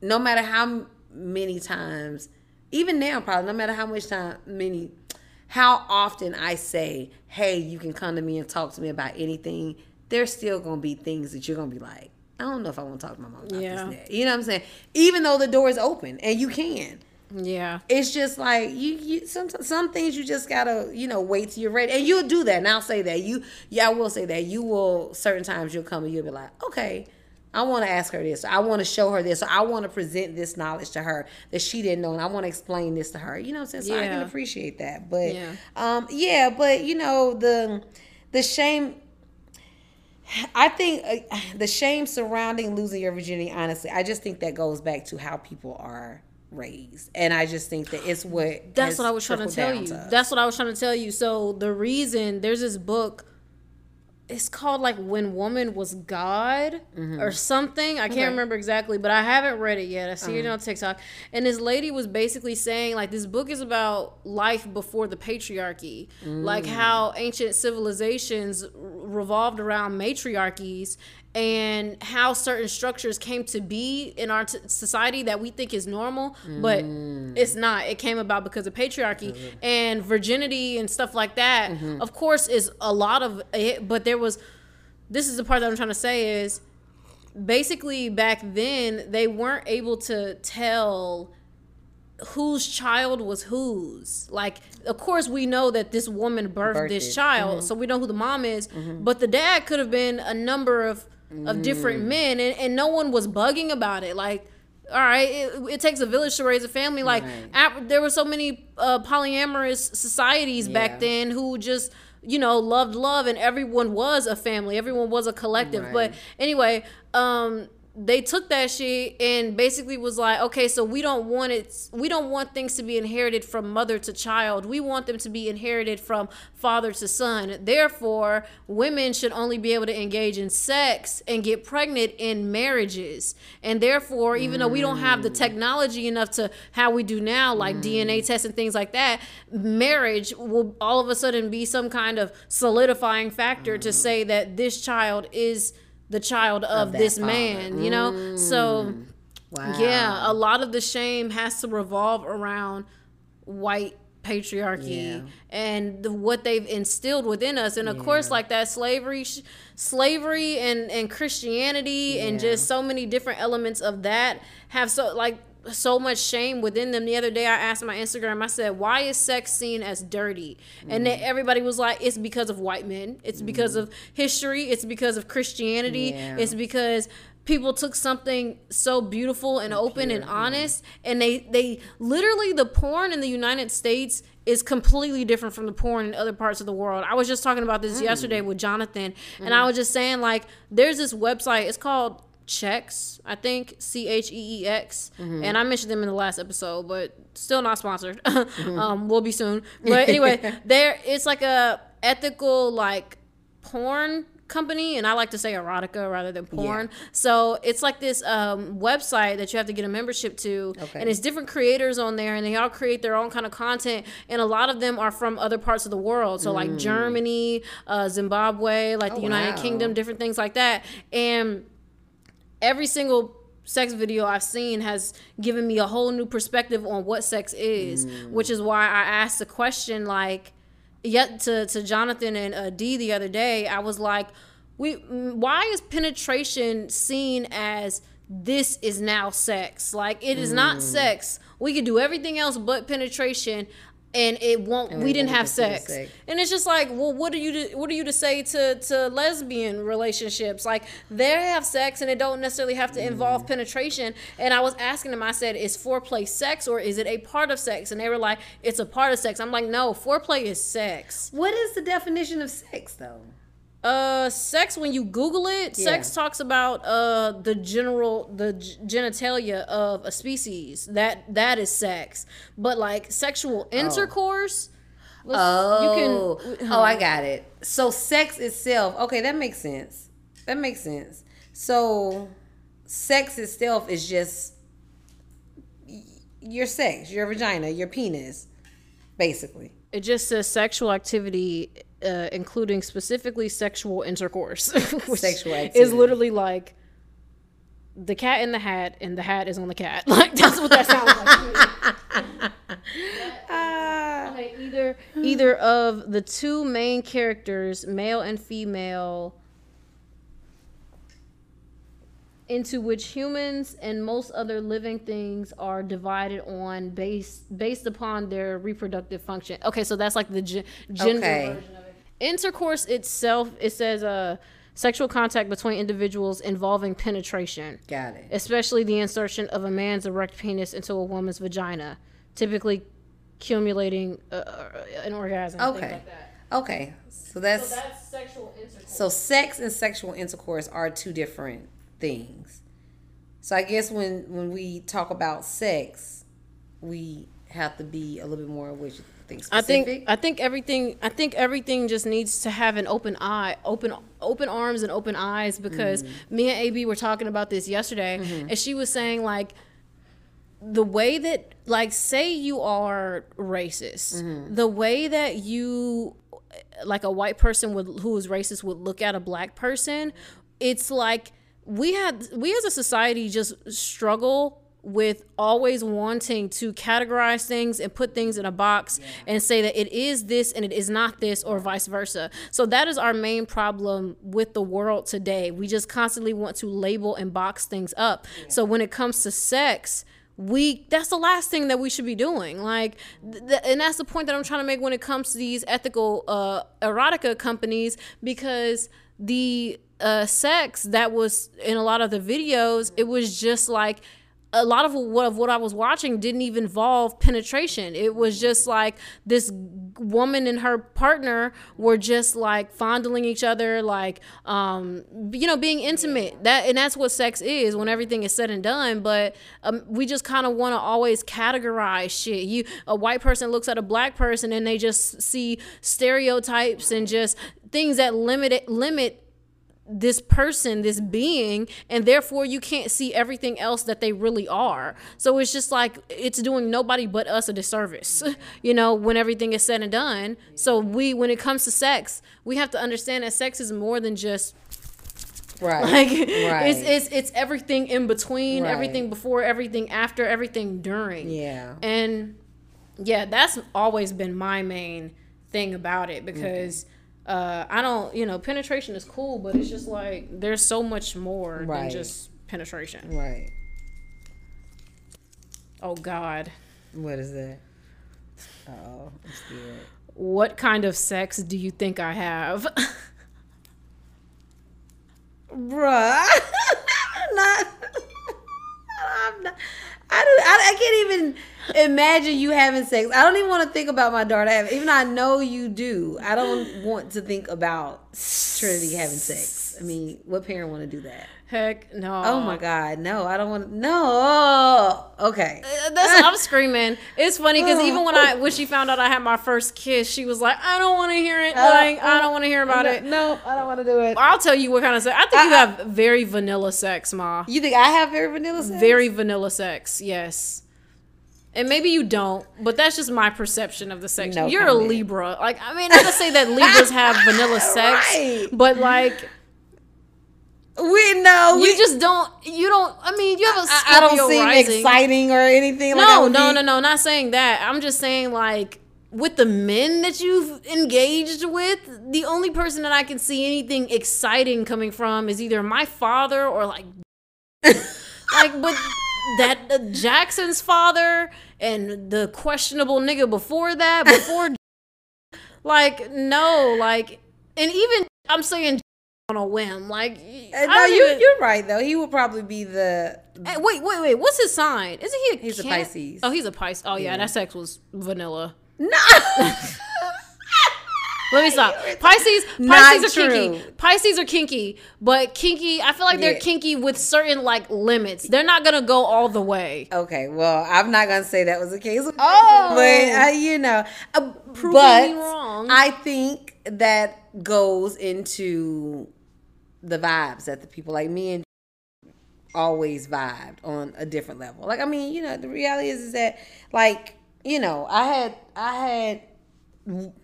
no matter how many times, even now, probably no matter how much time, many, how often I say, "Hey, you can come to me and talk to me about anything." There's still gonna be things that you're gonna be like, "I don't know if I want to talk to my mom about Yeah. this." You know what I'm saying? Even though the door is open and you can yeah. it's just like you, you some some things you just gotta you know wait till you're ready and you'll do that and i'll say that you yeah i will say that you will certain times you'll come and you'll be like okay i want to ask her this i want to show her this i want to present this knowledge to her that she didn't know and i want to explain this to her you know what i'm saying so i can appreciate that but Yeah. um yeah but you know the the shame I think uh, the shame surrounding losing your virginity, honestly, I just think that goes back to how people are raised. And I just think that it's what That's what I was trying to tell you. to. That's what I was trying to tell you. So the reason there's this book it's called like When Woman Was God mm-hmm. or something. I can't Okay. remember exactly, but I haven't read it yet. I see it uh-huh. on TikTok. And this lady was basically saying like this book is about life before the patriarchy. Like mm. how ancient civilizations revolved around matriarchies and how certain structures came to be in our t- society that we think is normal, but mm. it's not. It came about because of patriarchy and virginity and stuff like that. Mm-hmm. Of course, is a lot of it, but there was. This is the part that I'm trying to say is basically back then they weren't able to tell whose child was whose. Like, of course, we know that this woman birthed, Birthed this child, mm-hmm. so we know who the mom is. Mm-hmm. But the dad could have been a number of of different men, and, and no one was bugging about it. Like, all right, it, it takes a village to raise a family. Like, Right. ap- there were so many uh, polyamorous societies Yeah. back then who just you know loved love and everyone was a family everyone was a collective Right. but anyway um they took that shit and basically was like okay so we don't want it we don't want things to be inherited from mother to child. We want them to be inherited from father to son. Therefore women should only be able to engage in sex and get pregnant in marriages. And therefore even though we don't have the mm. technology enough to how we do now like mm. dna tests and things like that marriage will all of a sudden be some kind of solidifying factor to mm. say that this child is the child of, that this father. man you know so wow. yeah a lot of the shame has to revolve around white patriarchy Yeah. and the, what they've instilled within us and of course like that slavery sh- slavery and and christianity and just so many different elements of that have so like so much shame within them. The other day, I asked my Instagram. I said, "Why is sex seen as dirty?" And then mm. everybody was like, "It's because of white men. It's because mm. of history. It's because of Christianity. Yeah. It's because." People took something so beautiful and open and pure, honest, and they they literally the porn in the United States is completely different from the porn in other parts of the world. I was just talking about this mm. yesterday with Jonathan, and I was just saying like, there's this website. It's called Cheex, I think C H E E X, and I mentioned them in the last episode, but still not sponsored. um, will be soon. But anyway, there it's like a ethical like porn company and I like to say erotica rather than porn. So it's like this um, website that you have to get a membership to Okay. and it's different creators on there and they all create their own kind of content and a lot of them are from other parts of the world. So like Germany, uh, Zimbabwe, like the Mm. Oh, United wow. Kingdom, different things like that. And every single sex video I've seen has given me a whole new perspective on what sex is, Mm. which is why I asked the question like yet to, to Jonathan and uh, Dee the other day, I was like, we why is penetration seen as this is now sex? Like it is Mm. not sex. We could do everything else but penetration and it won't And we it didn't have sex. sex. And it's just like, well, what are you to, what are you to say to to lesbian relationships? Like they have sex and it don't necessarily have to involve mm-hmm. penetration. And I was asking them, I said, is foreplay sex or is it a part of sex? And they were like, it's a part of sex. I'm like, no, foreplay is sex. What is the definition of sex, though? Uh, sex. When you Google it, sex talks about uh the general the g- genitalia of a species. That that is sex. But like sexual intercourse. let's- Oh, oh, I got it. So sex itself, okay, that makes sense. That makes sense. So sex itself is just your sex, your vagina, your penis, basically. It just says sexual activity, uh, including specifically sexual intercourse. which Sexual is literally like the cat in the hat, and the hat is on the cat. Like that's what that sounds like. Ah, Okay, either either of the two main characters, male and female, into which humans and most other living things are divided on based based upon their reproductive function. Okay, so that's like the ge- gender Okay. version. Intercourse itself, it says uh, sexual contact between individuals involving penetration got it. especially the insertion of a man's erect penis into a woman's vagina, typically accumulating uh, an orgasm. Okay. like. Okay, so that's So that's sexual intercourse. so sex and sexual intercourse are two different things. So I guess when when we talk about sex, we have to be a little bit more think I specific. think I think everything I think everything just needs to have an open eye, open open arms and open eyes because mm-hmm. me and AB were talking about this yesterday mm-hmm. and she was saying like the way that like say you are racist, mm-hmm. the way that you like a white person would who is racist would look at a black person, it's like we had we as a society just struggle with always wanting to categorize things and put things in a box and say that it is this and it is not this or vice versa. So that is our main problem with the world today. We just constantly want to label and box things up. So when it comes to sex, we that's the last thing that we should be doing like th- th- and that's the point that i'm trying to make when it comes to these ethical uh erotica companies because the uh sex that was in a lot of the videos it was just like a lot of what of what I was watching didn't even involve penetration. It was just like this woman and her partner were just like fondling each other, like um, you know, being intimate. That and that's what sex is when everything is said and done. But um, we just kind of want to always categorize shit. You a white person looks at a black person and they just see stereotypes and just things that limit it, limit this person, this being, and therefore you can't see everything else that they really are. So it's just like it's doing nobody but us a disservice, you know, when everything is said and done. So we, when it comes to sex, we have to understand that sex is more than just right. like right. it's it's it's everything in between, Right. everything before, everything after, everything during. yeah. And yeah, that's always been my main thing about it because uh, I don't, you know, penetration is cool, but it's just like there's so much more than just penetration. Right. Oh God, What is that? Oh, I'm scared. what kind of sex do you think I have? Bruh. Not. I'm not. I, don't, I, I can't even imagine you having sex. I don't even want to think about my daughter having. Even though I know you do, I don't want to think about Trinity having sex. I mean, what parent want to do that? Heck no. Oh my God, no! I don't want. to. No. Okay. Uh, That's I'm screaming. It's funny because even when I when she found out I had my first kiss, she was like, "I don't want to hear it. Like, I don't want to hear about it." No, I don't want to do it. I'll tell you what kind of sex. I think you I- have very vanilla sex, ma. You think I have very vanilla sex? Very vanilla sex, yes. And maybe you don't, but that's just my perception of the sex. No You're comment. a Libra. Like, I mean, not to say that Libras have vanilla sex, Right. but like, We know. you we, just don't. You don't. I mean, you have a I, I don't seem rising. exciting or anything. like No, no, be- no, no. Not saying that. I'm just saying like. With the men that you've engaged with, the only person that I can see anything exciting coming from is either my father or like like but that uh, Jackson's father and the questionable nigga before that before like no like and even I'm saying on a whim like Uh, no, you, even- you're right though. He would probably be the. Hey, wait wait wait what's his sign isn't he a He's a Pisces. oh he's a Pisces oh yeah, Yeah. that sex was vanilla No. let me stop Pisces Not Pisces are kinky. Pisces are kinky but kinky I feel like they're Yeah. kinky with certain like limits they're not gonna go all the way okay, well, I'm not gonna say that was the case. Oh. but uh, you know, uh, Proving but me wrong. I think that goes into the vibes that the people like me and always vibed on a different level. Like I mean, you know, the reality is is that like, you know, I had I had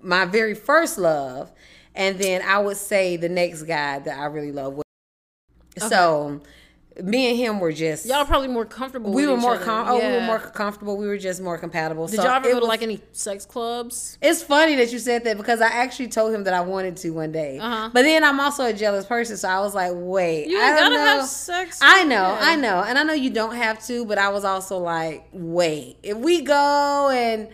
my very first love and then I would say the next guy that I really love was so me and him were just y'all probably more comfortable we with were each more other. com- oh we were more comfortable we were just more compatible Did so y'all ever go to like any sex clubs? it's funny that you said that because I actually told him that I wanted to one day. Uh-huh. But then I'm also a jealous person, so I was like, wait, You I gotta know. have sex. I know, Yeah. I know, and I know you don't have to, but I was also like, wait, if we go and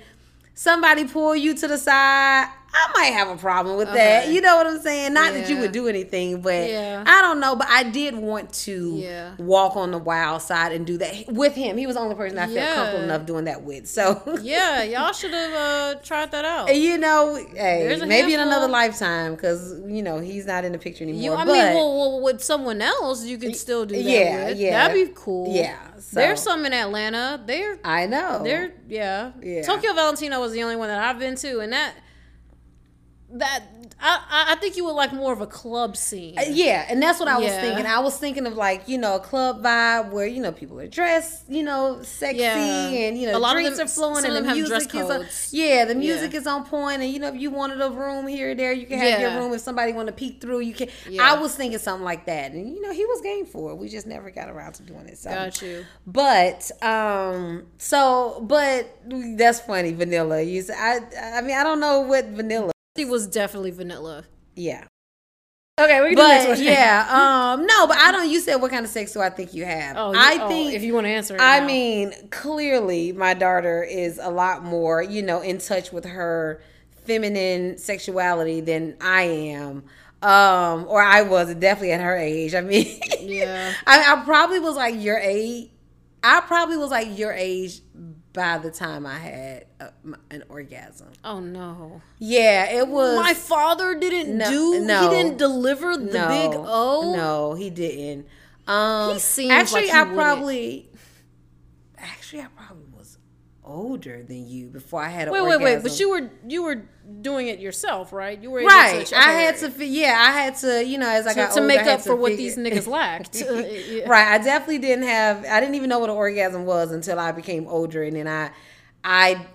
somebody pull you to the side, I might have a problem with that. You know what I'm saying? Not that you would do anything, but Yeah. I don't know. But I did want to Yeah. walk on the wild side and do that with him. He was the only person I felt comfortable enough doing that with. So Yeah, y'all should have uh, tried that out. you know, hey, maybe in another lifetime because you know he's not in the picture anymore. You, I but mean, well, well, with someone else, you can still do that. Yeah, with. yeah. that'd be cool. Yeah, so- there's some in Atlanta. They're I know. they're yeah. Yeah. Tokyo Valentino was the only one that I've been to, and that that I I- think you would like more of a club scene. Uh, Yeah, and that's what I was thinking. I was thinking of like you know a club vibe where you know people are dressed, you know, sexy, Yeah. and you know A lot of drinks them- are flowing, and the music is on, yeah, the music Yeah. is on point, and you know if you wanted a room here or there, you can have your room. If somebody want to peek through, you can. Yeah. I was thinking something like that, and you know he was game for it. We just never got around to doing it. So. Got you. But um, so but that's funny, vanilla. You, I, I mean I don't know what vanilla. He was definitely vanilla. Yeah. Okay, we can do next But one. yeah, um, no, but I don't. You said what kind of sex do I think you have? Oh, I oh, think if you want to answer, I now. mean, clearly, my daughter is a lot more, you know, in touch with her feminine sexuality than I am, um, or I was definitely at her age. I mean, Yeah. I, I probably was like your age. I probably was like your age by the time I had a, an orgasm. Oh no. Yeah, it was. My father didn't No, do. no. he didn't deliver the no, big O. No, he didn't. Um, He seems actually, like he I wouldn't. probably, actually, I probably was older than you before I had a Wait, wait, wait! But you were you were doing it yourself, right? You were able right. To, I had to, yeah, I had to, you know, as I to, got to older, make up for what these niggas lacked. Yeah. right. I definitely didn't have. I didn't even know what an orgasm was until I became older, and then I, I.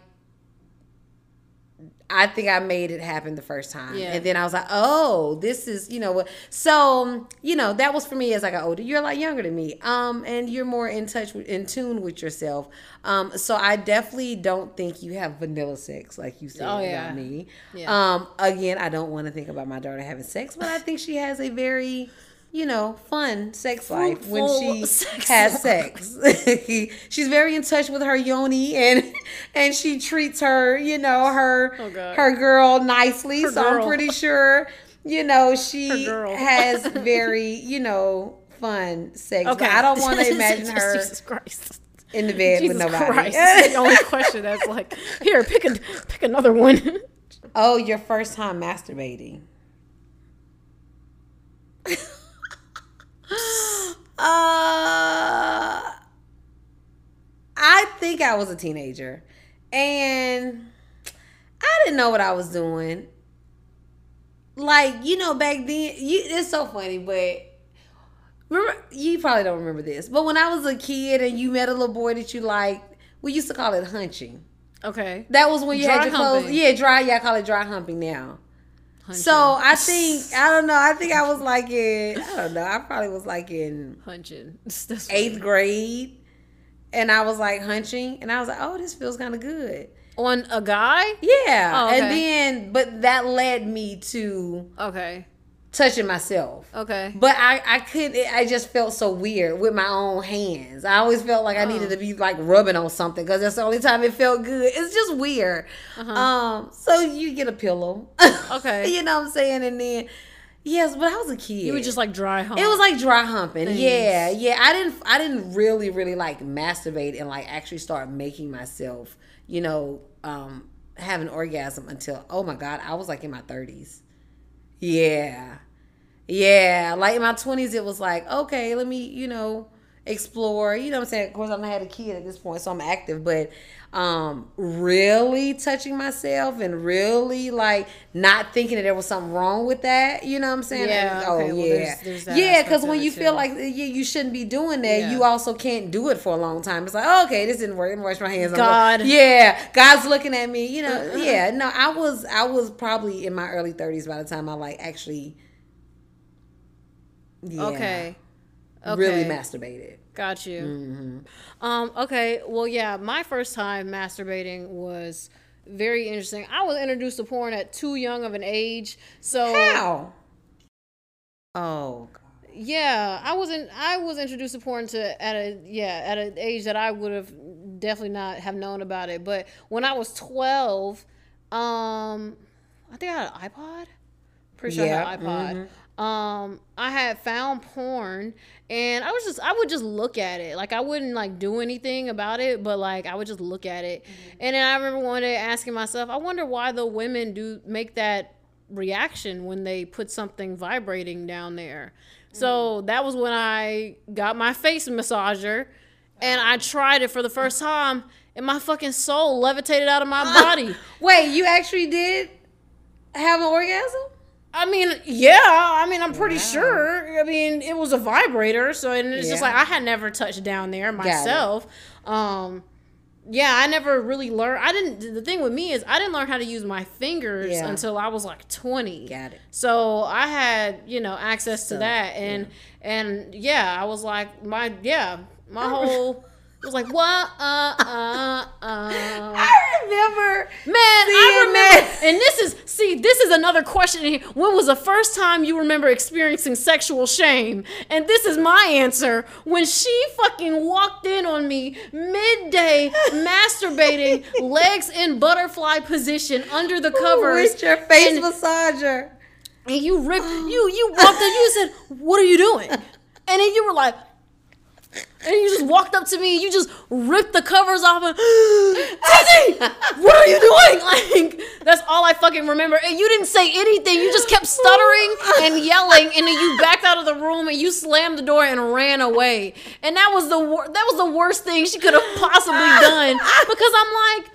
I think I made it happen the first time. Yeah. And then I was like, oh, this is, you know what. So, you know, that was for me as I got older. You're a lot younger than me. Um, and you're more in touch with, in tune with yourself. Um, so I definitely don't think you have vanilla sex like you said Oh, yeah. about me. Yeah. Um, again, I don't want to think about my daughter having sex, but I think she has a very, you know, fun sex life when she sex has sex. She's very in touch with her yoni and and she treats her, you know, her Oh, her girl nicely. Her so I'm pretty sure, you know, she has very, you know, fun sex. But I don't want to imagine her Jesus Christ. in the bed Jesus with nobody. Christ. The only question that's like, here, pick a pick another one. oh, your first time masturbating. Uh, I think I was a teenager, and I didn't know what I was doing. Like you know, back then, you it's so funny, but remember you probably don't remember this, but when I was a kid and you met a little boy that you liked, we used to call it hunching. okay. That was when you had Dry your clothes. humping. Yeah, dry. Yeah, I call it dry humping now. So I think I don't know. I think I was like in I don't know. I probably was like in hunching. Eighth grade, and I was like hunching, and I was like, oh, this feels kind of good. on a guy. Yeah, Oh, and then but that led me to Okay. Touching myself. Okay. But I, I couldn't. I just felt so weird with my own hands. I always felt like I Oh. needed to be like rubbing on something because that's the only time it felt good. It's just weird. Um, so you get a pillow. Uh-huh. Okay. you know what I'm saying, and then yes, but I was a kid. You were just like dry hump. It was like dry humping. Things. Yeah, yeah. I didn't. I didn't really, really like masturbate and like actually start making myself, you know, um, have an orgasm until oh my god, I was like in my thirties. Yeah, yeah. Like in my twenties, it was like okay, let me, you know, explore. You know what I'm saying? Of course, I'm not had a kid at this point, so I'm active, but um really touching myself and really like not thinking that there was something wrong with that you know what i'm saying Yeah, oh okay, well, yeah there's- there's yeah because when you feel too. like yeah, you shouldn't be doing that Yeah. you also can't do it for a long time it's like oh, okay this didn't work me wash my hands God. like, yeah god's looking at me you know yeah no i was i was probably in my early 30s by the time i like actually yeah, okay. Okay. really masturbated Got you. Mm-hmm. Um, okay, well, yeah, my first time masturbating was very interesting. I was introduced to porn at too young of an age, so how oh God. yeah, I wasn't. I was introduced to porn to at a yeah at an age that I would have definitely not have known about it. But when I was twelve, um, I think I had an iPod. Pretty sure I had an iPod. Um, I had found porn, and I was just I would just look at it. Like I wouldn't like do anything about it, but like I would just look at it. And then I remember one day asking myself, I wonder why the women do make that reaction when they put something vibrating down there. So that was when I got my face massager and I tried it for the first time and my fucking soul levitated out of my body. Wait, you actually did have an orgasm? I mean, yeah, I mean, I'm pretty sure. I mean, it was a vibrator, so and it's just like I had never touched down there myself. Um yeah, I never really learned. I didn't. The thing with me is, I didn't learn how to use my fingers Yeah. until I was like 20. Got it. So I had, you know, access to that, and and yeah, I was like, my yeah, my whole was like what uh uh uh. I remember. Man, I remember, that. and this is see, this is another question here. When was the first time you remember experiencing sexual shame? And this is my answer: when she fucking walked in on me midday, masturbating, legs in butterfly position under the covers, With your face and- massager. and you ripped you you walked in, you said, "What are you doing?" And then you were like. And you just walked up to me. You just ripped the covers off. And Tizzy, what are you doing? Like that's all I fucking remember. And you didn't say anything. You just kept stuttering and yelling. And then you backed out of the room and you slammed the door and ran away. And that was the wor- that was the worst thing she could have possibly done. Because I'm like,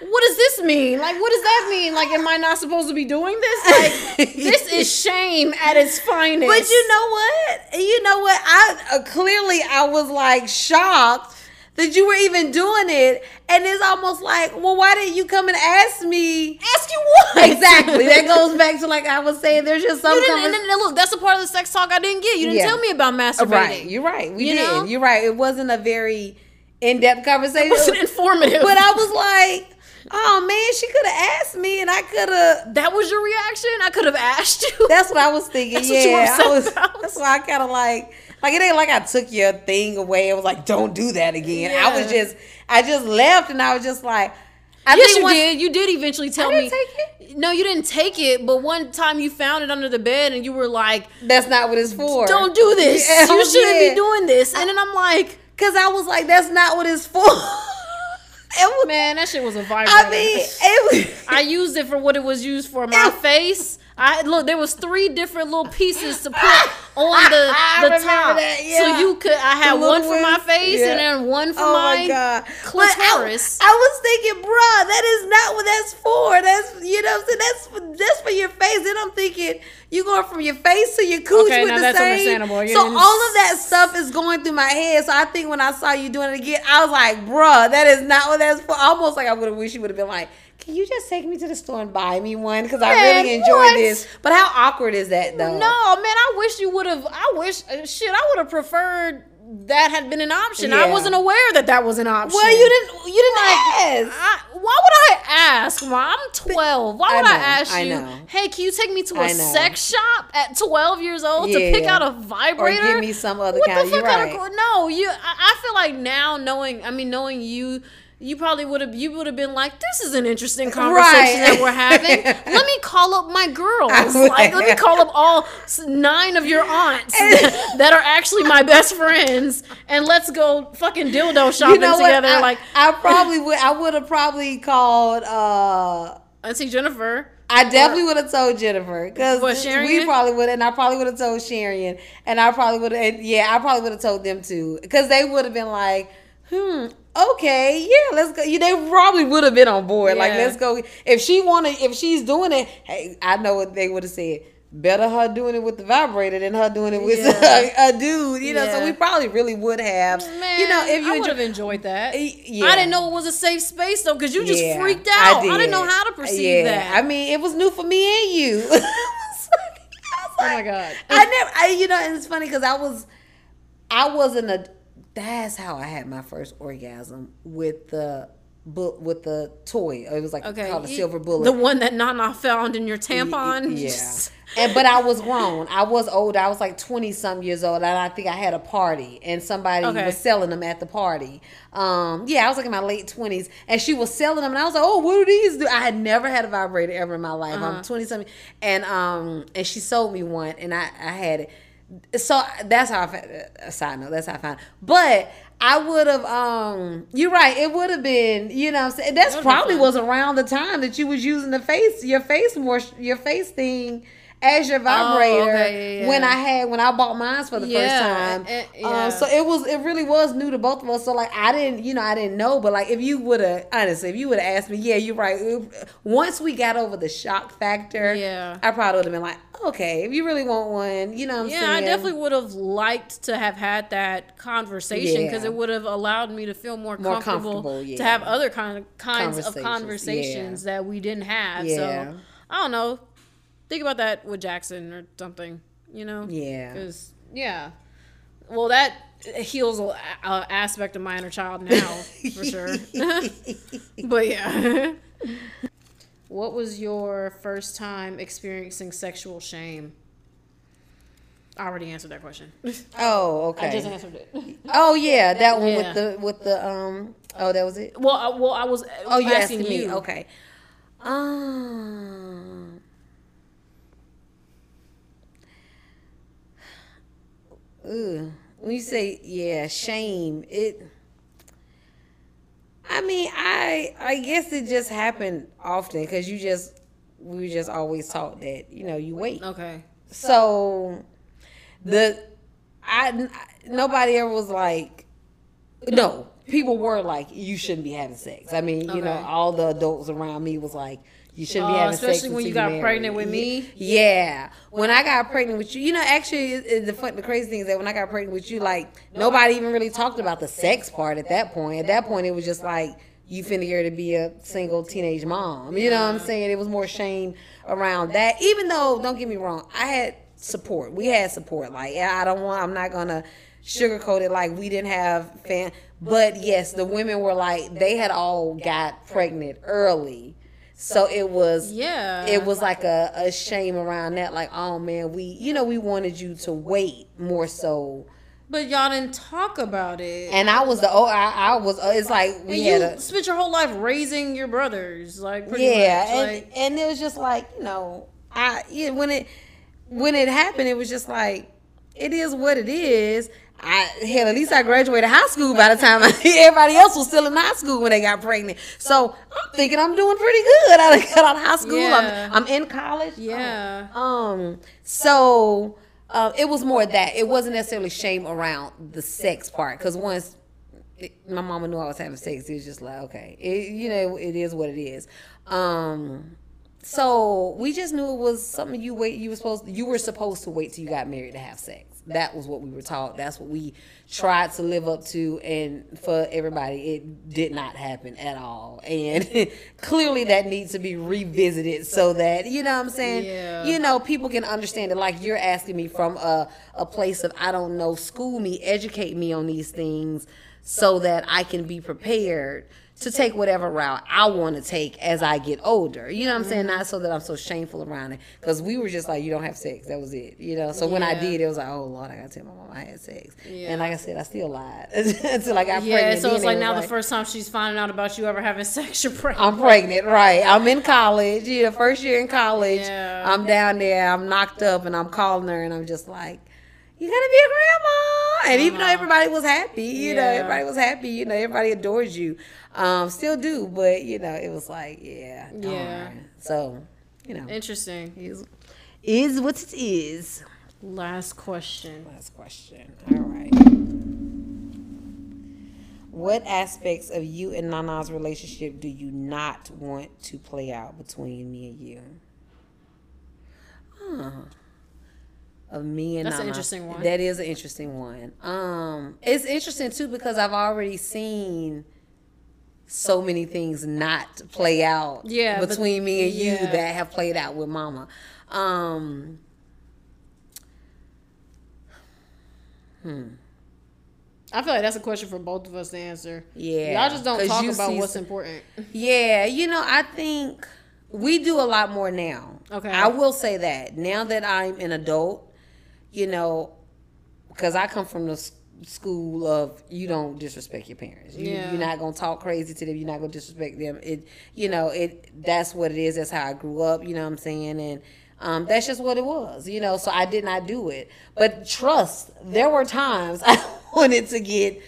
what does this mean? Like, what does that mean? Like, am I not supposed to be doing this? Like, this is shame at its finest. But you know what? You know what? I uh, clearly I was like shocked that you were even doing it, and it's almost like, well, why didn't you come and ask me? ask you what Exactly. that goes back to like I was saying. There's just some. You didn't, and then, look, that's a part of the sex talk I didn't get. You didn't Yeah. tell me about masturbating. right. You're right. We You did. know? You're right. It wasn't a very in-depth conversation. It wasn't informative. but I was like, oh man, she could have asked me, and I could have. that was your reaction. I could have asked you. That's what I was thinking. That's what you were yeah, I was. about. That's why I kind of like, like it ain't like I took your thing away. I was like, don't do that again. I was just, I just left, and I was just like, I yes, you once- did. You did eventually tell didn't me. take No, you didn't take it. But one time you found it under the bed, and you were like, That's not what it's for. "Don't do this. Yeah, you oh, shouldn't yeah. be doing this." And then I'm like, Cause I was like, that's not what it's for. It was. "Man, that shit was a vibrator." I mean, it was. I used it for what it was used for. My Ew. face. I look. There was three different little pieces to put on the the top, that, yeah. so you could. I had one for my face yeah. and then one for Oh my, my god! Clitoris. I, I was thinking, bruh, that is not what that's for. That's you know, what I'm saying that's that's for your face. Then I'm thinking you going from your face to your cooch Okay, with the same. So all of that stuff is going through my head. So I think when I saw you doing it again, I was like, bruh, that is not what that's for. Almost like I would have wished you would have been like. Can you just take me to the store and buy me one? Because I really enjoy what? this. But how awkward is that though? No, man, I wish you would have. I wish uh, shit. I would have preferred that had been an option. I wasn't aware that that was an option. Well, you didn't. You didn't ask. I, why would I ask, Mom? I'm 12. Why would I, know, ask I you, hey, can you take me to a sex shop at 12 years old to pick out a Or vibrator? give me some other what kind. the fuck right. of no you I, I feel like now knowing i mean knowing you you probably would have you would have been like this is an interesting conversation Right. that we're having let me call up my girls like let me call up all nine of your aunts that, that are actually my best friends and let's go fucking dildo shopping you know together I, like I probably would. I would have probably called. uh auntie jennifer I definitely would have told Jennifer because we probably would, and I probably would have told Sharon, and I probably would have, yeah, I probably would have told them too, because they would have been like, hmm, okay, yeah, let's go. Yeah, they probably would have been on board. Like, let's go. If she wanted, if she's doing it, hey, I know what they would have said. Better her doing it with the vibrator than her doing it with Yeah. a, dude, you know. So we probably really would have, Man, you know, if you would have enjoyed that. Eh, yeah. I didn't know it was a safe space though, because you just Yeah, freaked out. I, did. didn't know how to perceive Yeah, that. I mean, it was new for me and you. Like- Oh my God. I never, I, you know, and it's funny because I was, I wasn't a. That's how I had my first orgasm with the book with the toy. It was like okay, called a silver bullet. the one that Nana found in your tampon. Yeah, and but I was grown. I was old. I was like twenty some years old, and I think I had a party, and somebody Okay. was selling them at the party. Um, yeah, I was like in my late twenties, and she was selling them, and I was like, "Oh, what do these do?" I had never had a vibrator ever in my life. Uh-huh. I'm twenty something, and um, and she sold me one, and I I had it. So that's how I found. A side note. That's how I found. It. But I would have. Um, you're right. It would have been. You know, I'm saying that's That probably was around the time that you was using the face, your face more, your face thing as your vibrator Oh, okay, yeah, when. I had when I bought mine for the Yeah, first time. eh, yeah. Um, so it was it really was new to both of us. So like I didn't you know I didn't know, but like if you would have honestly if you would have asked me, yeah, you're right. It- Once we got over the shock factor, Yeah. I probably would have been like, okay, if you really want one, you know, what I'm Yeah, saying? I definitely would have liked to have had that conversation because Yeah. it would have allowed me to feel more, More comfortable, comfortable, to have other kind of kinds of Conversations, conversations that we didn't have. Yeah. So I don't know. Think about that with Jackson or something. You know? Yeah. Because yeah, well that heals a, a aspect of my inner child now for sure. but yeah. what was your first time experiencing sexual shame? I already answered that question. Oh, okay. I just answered it. Oh yeah, that one Yeah. with the with the um. Oh, that was it. Well, I, well, I was Oh, you asking, asking me? you. Okay. Um. Ugh. When you say yeah, shame, it. I mean, I I guess it just happened often because you just we were just always taught that you know you wait. Okay. So the I nobody ever was like no people were like you shouldn't be having sex. I mean you know all the adults around me was like you shouldn't be Oh, having sex especially when until you got married. pregnant with me? Yeah, when I got pregnant with you, you know actually it, it- the fun, the crazy thing is that when I got pregnant with you, like nobody even really talked about the sex part at that point. At that point, it was just like you finna get to be a single teenage mom. You know what I'm saying? It was more shame around that. Even though, don't get me wrong, I had support. We had support. Like I don't want. I'm not gonna sugarcoat it like we didn't have fan. But yes, the women were like they had all got pregnant early. So it was Yeah. it was like a, a shame around that like oh man we you know we wanted you to wait more so But y'all didn't talk about it. and I was the oh I, I was uh, it's like we And had you a spent your whole life raising your brothers, like pretty yeah much. and like, and it was just like you know I yeah, when it when it happened it was just like it is what it is I hell at least I graduated high school by the time everybody else was still in high school when they got pregnant so I'm thinking I'm doing pretty good I got out of high school Yeah. I'm, I'm in college yeah. Um, so uh, it was more that it wasn't necessarily shame around the sex part because once it, my mama knew I was having sex, it was just like okay, it, you know, it is what it is. Um, so we just knew it was something you wait. You were supposed you were supposed to wait till you got married to have sex. That was what we were taught. That's what we tried to live up to, and for everybody, it did not happen at all. And clearly, that needs to be revisited so that you know what I'm saying. Yeah. You know, people can understand it. Like you're asking me from a a place of I don't know, school me, educate me on these things, so that I can be prepared to take whatever route I want to take as I get older. You know what I'm saying? Mm-hmm. Not so that I'm so shameful around it. Because we were just like, you don't have sex. That was it. You know? So when I did, it was like, oh, Lord, I got to tell my mom I had sex. Yeah. And like I said, I still lied until I got Yeah, pregnant. so it's like was now the first time she's finding out about you ever having sex, you're pregnant. I'm pregnant, right? I'm in college. You know, first year in college. Yeah. I'm down there. I'm knocked up, and I'm calling her, and I'm just like, "You're gonna be a grandma." And even though Uh-huh. everybody was happy, you know, everybody was happy. You know, everybody adores you. Um, still do, but you know, it was like, yeah, Yeah. darn. So, you know, Interesting. is is what it is. Last question. Last question. All right. What aspects of you and Nana's relationship do you not want to play out between me and you? Huh. Of me and That's an interesting one. That is an interesting one. Um, it's interesting too because I've already seen so many things not play out Yeah, but- between me and you that have played out with Mama. Um, I feel like that's a question for both of us to answer. Yeah, Y'all just don't talk about what's important. Yeah, you know, I think we do a lot more now. Okay. I will say that now that I'm an adult, you know, because I come from the school of you don't disrespect your parents. You, Yeah. You're not gonna talk crazy to them. You're not gonna disrespect them. It, you know, it. That's what it is. That's how I grew up. You know what I'm saying? And um, that's just what it was. You know, so I did not do it. But trust, there were times I wanted to get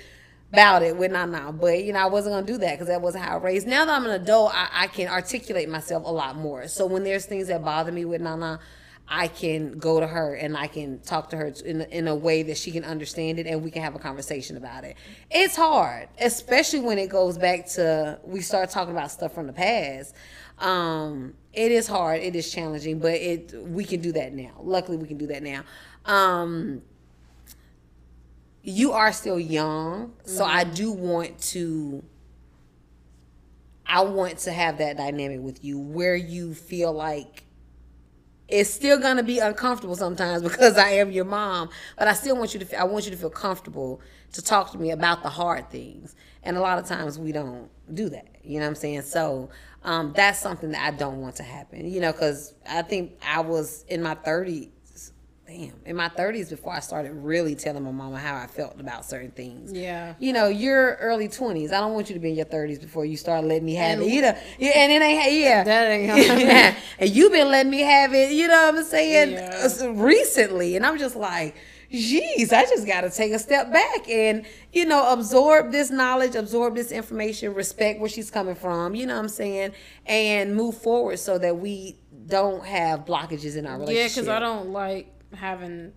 about it with Nana, but you know I wasn't gonna do that because that wasn't how I raised. Now that I'm an adult, I, I can articulate myself a lot more. So when there's things that bother me with Nana, I can go to her and I can talk to her in, in a way that she can understand it and we can have a conversation about it. It's hard, especially when it goes back to we start talking about stuff from the past. Um, it is hard, it is challenging, but it we can do that now. Luckily, we can do that now. Um, you are still young, so I do want to I want to have that dynamic with you where you feel like it's still gonna be uncomfortable sometimes because I am your mom, but I still want you to I want you to feel comfortable to talk to me about the hard things. And a lot of times we don't do that. You know what I'm saying? So um, that's something that I don't want to happen. You know, because I think I was in my 30s damn, in my 30s before I started really telling my mama how I felt about certain things. Yeah. You know, you're early 20s. I don't want you to be in your 30s before you start letting me have And- it. You know, yeah, and it ain't, yeah. That ain't yeah. And you've been letting me have it, you know what I'm saying, Yeah. uh, recently. And I'm just like, geez, I just got to take a step back and, you know, absorb this knowledge, absorb this information, respect where she's coming from, you know what I'm saying, and move forward so that we don't have blockages in our relationship. Yeah, because I don't like having.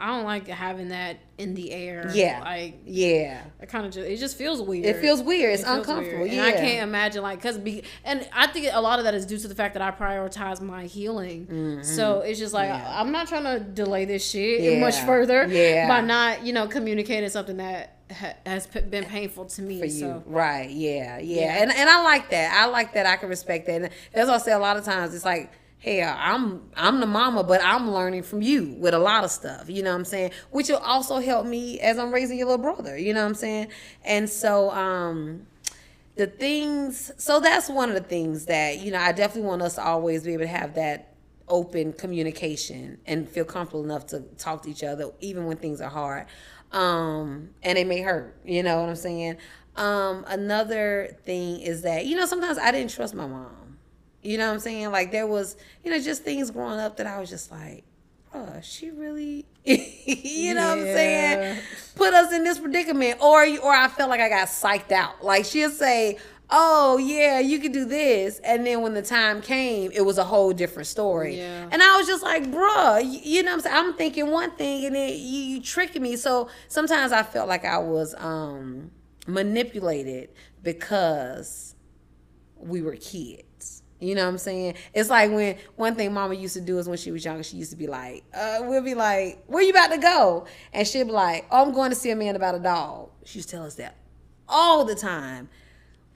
I don't like having that in the air. Yeah. Like Yeah. it kind of just it just feels weird. It feels weird. It's It feels uncomfortable. weird. Yeah. And I can't imagine like because be and I think a lot of that is due to the fact that I prioritize my healing. So it's just like Mm-hmm. Yeah. I'm not trying to delay this shit Yeah. much further. Yeah. By not you know communicating something that ha- has p- been painful to me. for you. So Right. Yeah, yeah. Yeah. And and I like that. I like that I can respect that. And that's why I say a lot of times it's like, hey, I'm I'm the mama, but I'm learning from you with a lot of stuff. You know what I'm saying? Which will also help me as I'm raising your little brother. You know what I'm saying? And so um the things so that's one of the things that, you know, I definitely want us to always be able to have that open communication and feel comfortable enough to talk to each other even when things are hard um and they may hurt you know what i'm saying um another thing is that you know sometimes i didn't trust my mom you know what i'm saying? Like there was you know just things growing up that i was just like oh she really you know what i'm saying? Put us in this predicament. Or or i felt like i got psyched out. Like she'll say oh yeah you could do this. And then when the time came it was a whole different story. Yeah. and i was just like bruh you, you know what i'm saying? I'm thinking one thing and then you, you tricking me. So sometimes i felt like i was um manipulated because we were kids. You know what I'm saying? It's like when one thing mama used to do is when she was younger, she used to be like, uh, we'll be like, where you about to go? And she'd be like, oh, I'm going to see a man about a dog. She used to tell us that all the time.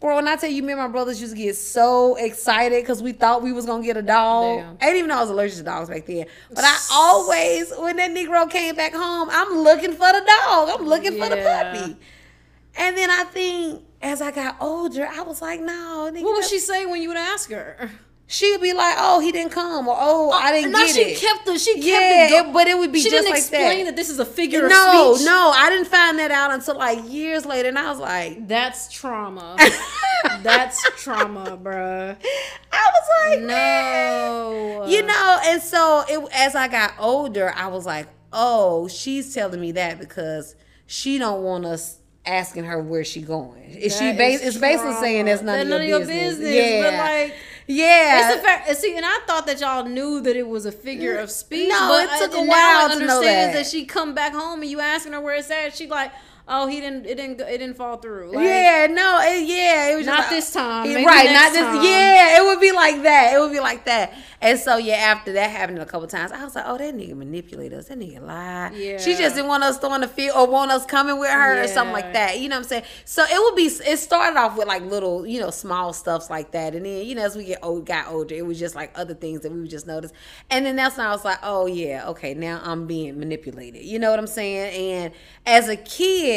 Bro, when I tell you, me and my brothers used to get so excited because we thought we was gonna get a dog. Damn. I didn't even know I was allergic to dogs back then. But I always, when that Negro came back home, I'm looking for the dog. I'm looking for the puppy. And then I think as I got older, I was like, no, nigga, what would she say when you would ask her? She'd be like, "Oh, he didn't come," or "Oh, oh I didn't no, get she it." kept the she kept yeah, it, but it would be like that. she just didn't like explain that. that. this is a figure no, of speech. no, no, I didn't find that out until like years later, and I was like, That's trauma. That's trauma, bruh. I was like, man. No. you know. And so, it, as I got older, I was like, "Oh, she's telling me that because she don't want us." Asking her where she going, is she That bas- is it's basically saying that's none, That of, your business. but Yeah, like yeah. it's a fact. and See, and I thought that y'all knew that it was a figure of speech. No, but it took I, a while now I to know understand that. she come back home and you asking her where it's at. She like, oh, he didn't. It didn't. go- It didn't fall through. Like, yeah, no, it, yeah, it was Not like- this time. Yeah, Maybe right, not this. time. Yeah, it would be like that. It would be like that. And so yeah, after that happened a couple times, I was like, oh, that nigga manipulate us. That nigga lie. Yeah. She just didn't want us throwing the field or want us coming with her or something like that. You know what I'm saying? So it would be. It started off with like little, you know, small stuffs like that, and then you know as we get old, got older, it was just like other things that we would just notice. And then that's when I was like, oh yeah, okay, now I'm being manipulated. You know what I'm saying? And as a kid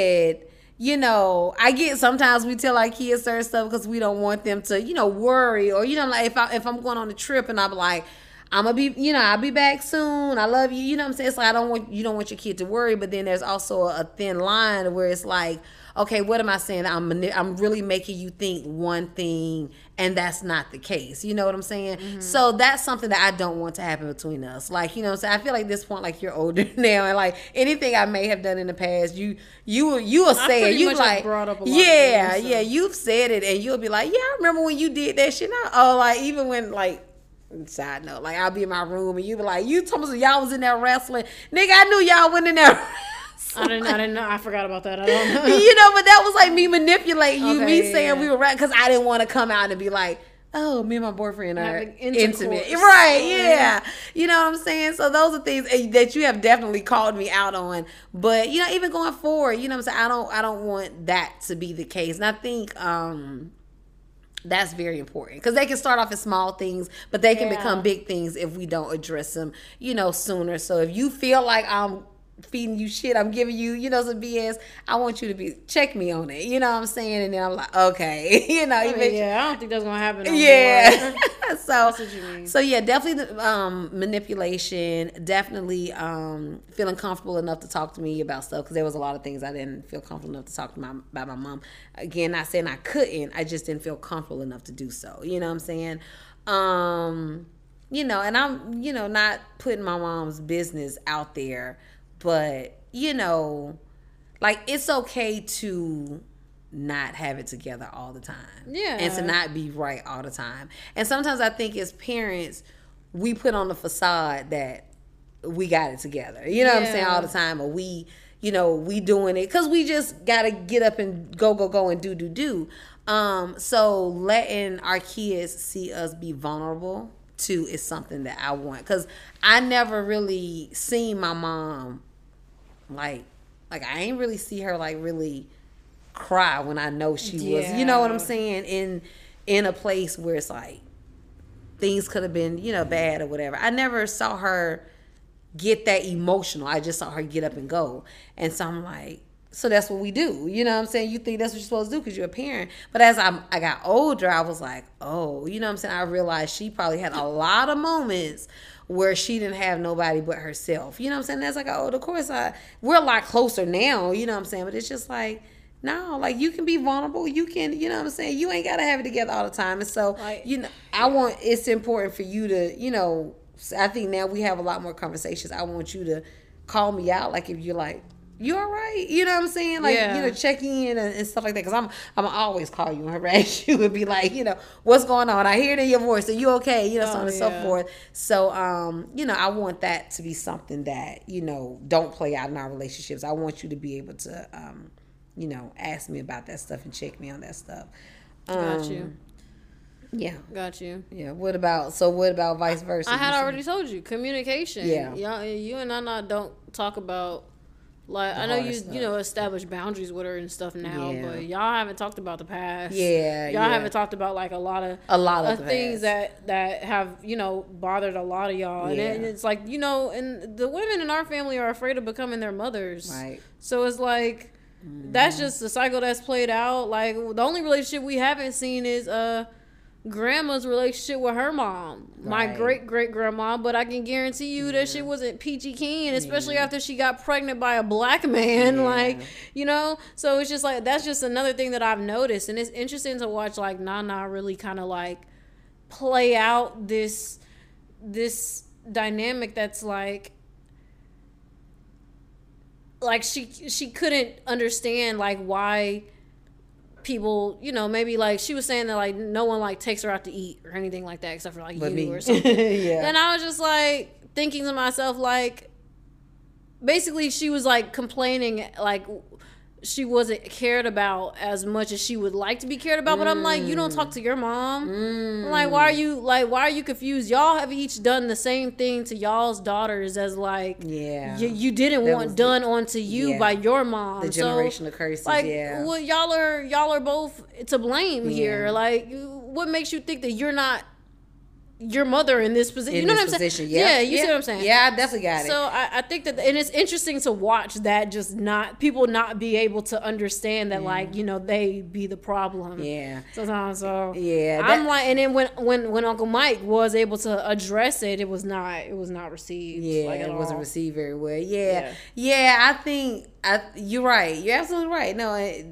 you know, I get sometimes we tell our kids certain stuff because we don't want them to, you know, worry or you know, like if I if I'm going on a trip and I'm like, I'm gonna be, you know, I'll be back soon. I love you. You know what I'm saying? Like I don't want you don't want your kid to worry, but then there's also a thin line where it's like, okay, what am I saying? I'm I'm really making you think one thing, and that's not the case. You know what I'm saying? Mm-hmm. So that's something that I don't want to happen between us. Like you know, so I feel like this point, like you're older now, and like anything I may have done in the past, you you you will say it. You like brought up yeah things, so. yeah you've said it, and you'll be like, yeah, I remember when you did that shit. oh, like even when like side note, like I'll be in my room and you be like, you told me y'all was in there wrestling, nigga. I knew y'all went in there. I didn't. I didn't know. I forgot about that. I don't know. you know, but that was like me manipulating you, okay, me yeah, saying yeah. we were right because I didn't want to come out and be like, oh, me and my boyfriend are intimate. Right, yeah. You know what I'm saying? So those are things that you have definitely called me out on. But, you know, even going forward, you know what I'm saying? I don't I don't want that to be the case. And I think um that's very important because they can start off as small things, but they can yeah. become big things if we don't address them, you know, sooner. So if you feel like I'm feeding you shit. I'm giving you, you know, some BS. I want you to be check me on it. You know what I'm saying? And then I'm like, okay, you know, I mean, yeah, I don't think that's gonna happen. Yeah. so, so yeah, definitely the um, manipulation. Definitely um, feeling comfortable enough to talk to me about stuff because there was a lot of things I didn't feel comfortable enough to talk to my about my mom. Again, not saying I couldn't. I just didn't feel comfortable enough to do so. You know what I'm saying? Um, you know, and I'm, you know, not putting my mom's business out there but, you know, like it's okay to not have it together all the time. Yeah. And to not be right all the time. And sometimes I think as parents, we put on the facade that we got it together. You know yeah. what I'm saying? All the time. Or we, you know, we doing it because we just got to get up and go, go, go and do, do, do. Um, so letting our kids see us be vulnerable too is something that I want because I never really seen my mom like like I ain't really see her like really cry when I know she yeah. was you know what I'm saying in in a place where it's like things could have been you know bad or whatever. I never saw her get that emotional. I just saw her get up and go. And so I'm like, so that's what we do. You know what I'm saying? You think that's what you're supposed to do because you're a parent. But as I'm, I got older, I was like, oh, you know what I'm saying? I realized she probably had a lot of moments where she didn't have nobody but herself. You know what I'm saying? That's like, oh, of course, I we're a lot closer now. You know what I'm saying? But it's just like, no, like you can be vulnerable. You can, you know what I'm saying? You ain't gotta have it together all the time. And so, like, you know, I want it's important for you to, you know, I think now we have a lot more conversations. I want you to call me out, like if you're like, you all right? You know what I'm saying? Like, yeah. you know, check in and, and, stuff like that. Cause I'm, I'm always call you and harass you and be like, you know, what's going on? I hear it in your voice. Are you okay? You know, oh, so on and yeah. so forth. So, um, you know, I want that to be something that, you know, don't play out in our relationships. I want you to be able to, um, you know, ask me about that stuff and check me on that stuff. Um, Got you. Yeah. Got you. Yeah. What about so what about vice versa? I had already told you communication. Yeah. Y'all, you and I not don't talk about like I know you stuff. you know establish boundaries with her and stuff now, yeah. but y'all haven't talked about the past. Yeah, y'all yeah. haven't talked about like a lot of a lot of, of things that that have you know bothered a lot of y'all, yeah. and it's like you know, and the women in our family are afraid of becoming their mothers. Right. So it's like mm-hmm. that's just the cycle that's played out. Like the only relationship we haven't seen is uh grandma's relationship with her mom, right. my great great grandma. But I can guarantee you yeah. that she wasn't peachy keen, especially yeah. after she got pregnant by a black man. Yeah. Like, you know, so it's just like that's just another thing that I've noticed, and it's interesting to watch like Nana really kind of like play out this this dynamic that's like like she she couldn't understand like why people, you know, maybe like she was saying that like no one like takes her out to eat or anything like that except for like you me. or something. yeah. And I was just like thinking to myself like basically she was like complaining like she wasn't cared about as much as she would like to be cared about. But I'm like, you don't talk to your mom. Mm. like, why are you like why are you confused? Y'all have each done the same thing to y'all's daughters as like yeah you, you didn't that want done the, onto you yeah. by your mom. The generation so, of curses. Like, yeah. well, y'all are y'all are both to blame yeah. here. Like, what makes you think that you're not your mother in this position. in you know what I'm position. saying? Yeah, you see what I'm saying? Yeah, I definitely got it. So I, I think that, and it's interesting to watch that just not people not be able to understand that, like mm. you know, they be the problem. yeah. Sometimes, so Yeah, I'm that- like, and then when when when Uncle Mike was able to address it, it was not it was not received. Yeah, like, it wasn't received very well. Yeah, yeah, I think I, you're right. You're absolutely right. No, it,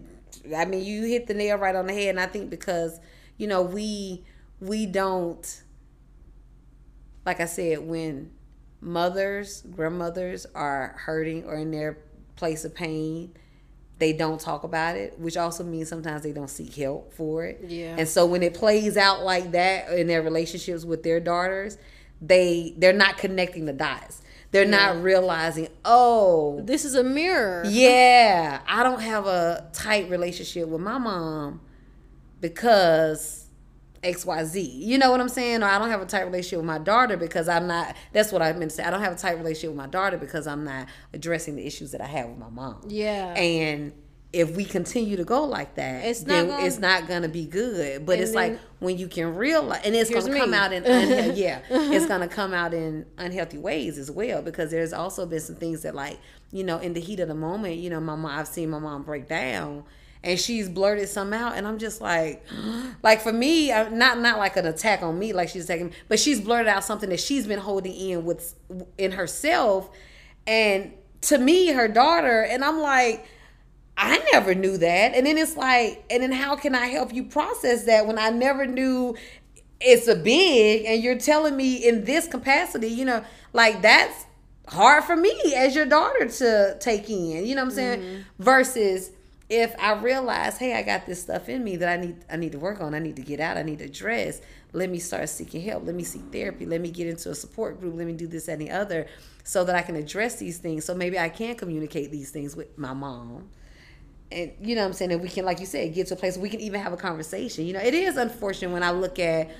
I mean you hit the nail right on the head, and I think because you know we we don't, like I said, when mothers, grandmothers are hurting or in their place of pain, they don't talk about it, which also means sometimes they don't seek help for it. Yeah. And so when it plays out like that in their relationships with their daughters, they they're not connecting the dots. They're not realizing, oh, This is a mirror. yeah, I don't have a tight relationship with my mom because XYZ. You know what I'm saying? Or I don't have a tight relationship with my daughter because I'm not that's what I meant to say. I don't have a tight relationship with my daughter because I'm not addressing the issues that I have with my mom. Yeah. And if we continue to go like that, It's not then gonna- it's not gonna be good. But it's like when you can realize, and it's gonna come me. out in unhe- yeah, it's gonna come out in unhealthy ways as well. Because there's also been some things that like you know in the heat of the moment, you know, my mom, I've seen my mom break down. And she's blurted some out, and I'm just like, like for me, not not like an attack on me, like she's attacking, me, but she's blurted out something that she's been holding in with in herself, and to me, her daughter, and I'm like, I never knew that. And then it's like, and then how can I help you process that when I never knew it's a big and you're telling me in this capacity, you know, like that's hard for me as your daughter to take in, you know what I'm saying? Mm-hmm. Versus if I realize, hey, I got this stuff in me that I need I need to work on, I need to get out, I need to address. Let me start seeking help. Let me seek therapy. Let me get into a support group. Let me do this the other so that I can address these things. So maybe I can communicate these things with my mom and you know what I'm saying, and we can, like you said, get to a place we can even have a conversation. You know, it is unfortunate when I look at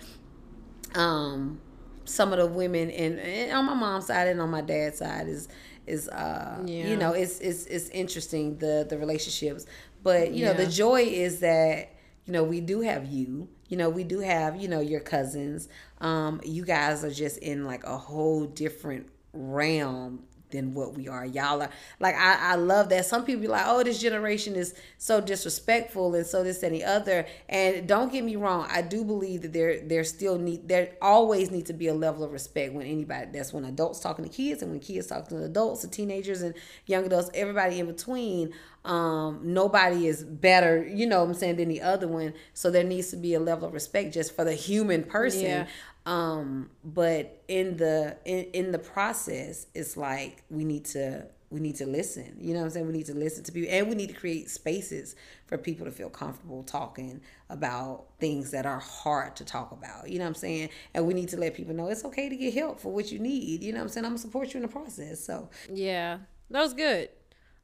um some of the women and, and on my mom's side and on my dad's side is is uh Yeah. you know it's it's it's interesting the the relationships. But you know the joy is that you know we do have you. You know we do have you know your cousins. Um you guys are just in like a whole different realm than what we are. Y'all are like I, I love that. Some people be like oh this generation is so disrespectful and so this and the other. And don't get me wrong i do believe that there there still need there always needs to be a level of respect when anybody that's when adults talking to kids and when kids talking to adults and teenagers and young adults everybody in between um nobody is better you know what i'm saying than the other one. So there needs to be a level of respect just for the human person. Yeah. Um but in the in, in the process it's like we need to we need to listen you know what i'm saying we need to listen to people and we need to create spaces for people to feel comfortable talking about things that are hard to talk about you know what i'm saying and we need to let people know it's okay to get help for what you need you know what i'm saying i'm gonna support you in the process so Yeah, that was good.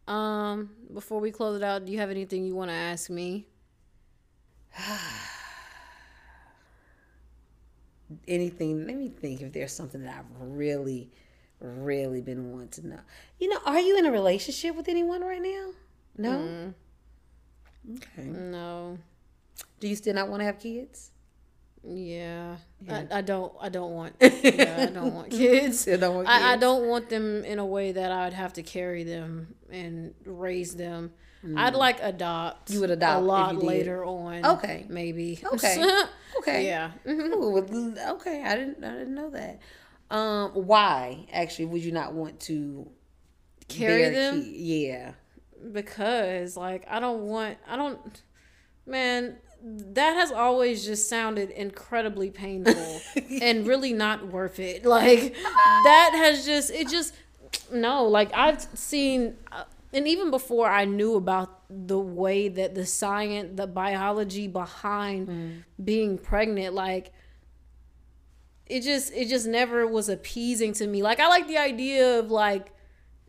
Um, before we close it out, do you have anything you want to ask me? Anything let me think if there's something that i've really really been wanting to know you know are you in a relationship with anyone right now no okay No. do you still not want to have kids Yeah, I, I don't. I don't want. Yeah, I don't want kids. Still don't want I, I don't want them in a way that I'd have to carry them and raise them. I'd like adopt. Mm. You would adopt a lot later on. Okay. maybe. Okay. okay yeah. Mhm. Ooh, okay i didn't i didn't know that um why actually would you not want to Carry them kid? yeah because, like, I don't want. I don't. Man, that has always just sounded incredibly painful and really not worth it. Like that has just it just no. Like I've seen. And even before I knew about the way that the science, the biology behind mm. being pregnant, like it just it just never was appeasing to me. Like I like the idea of like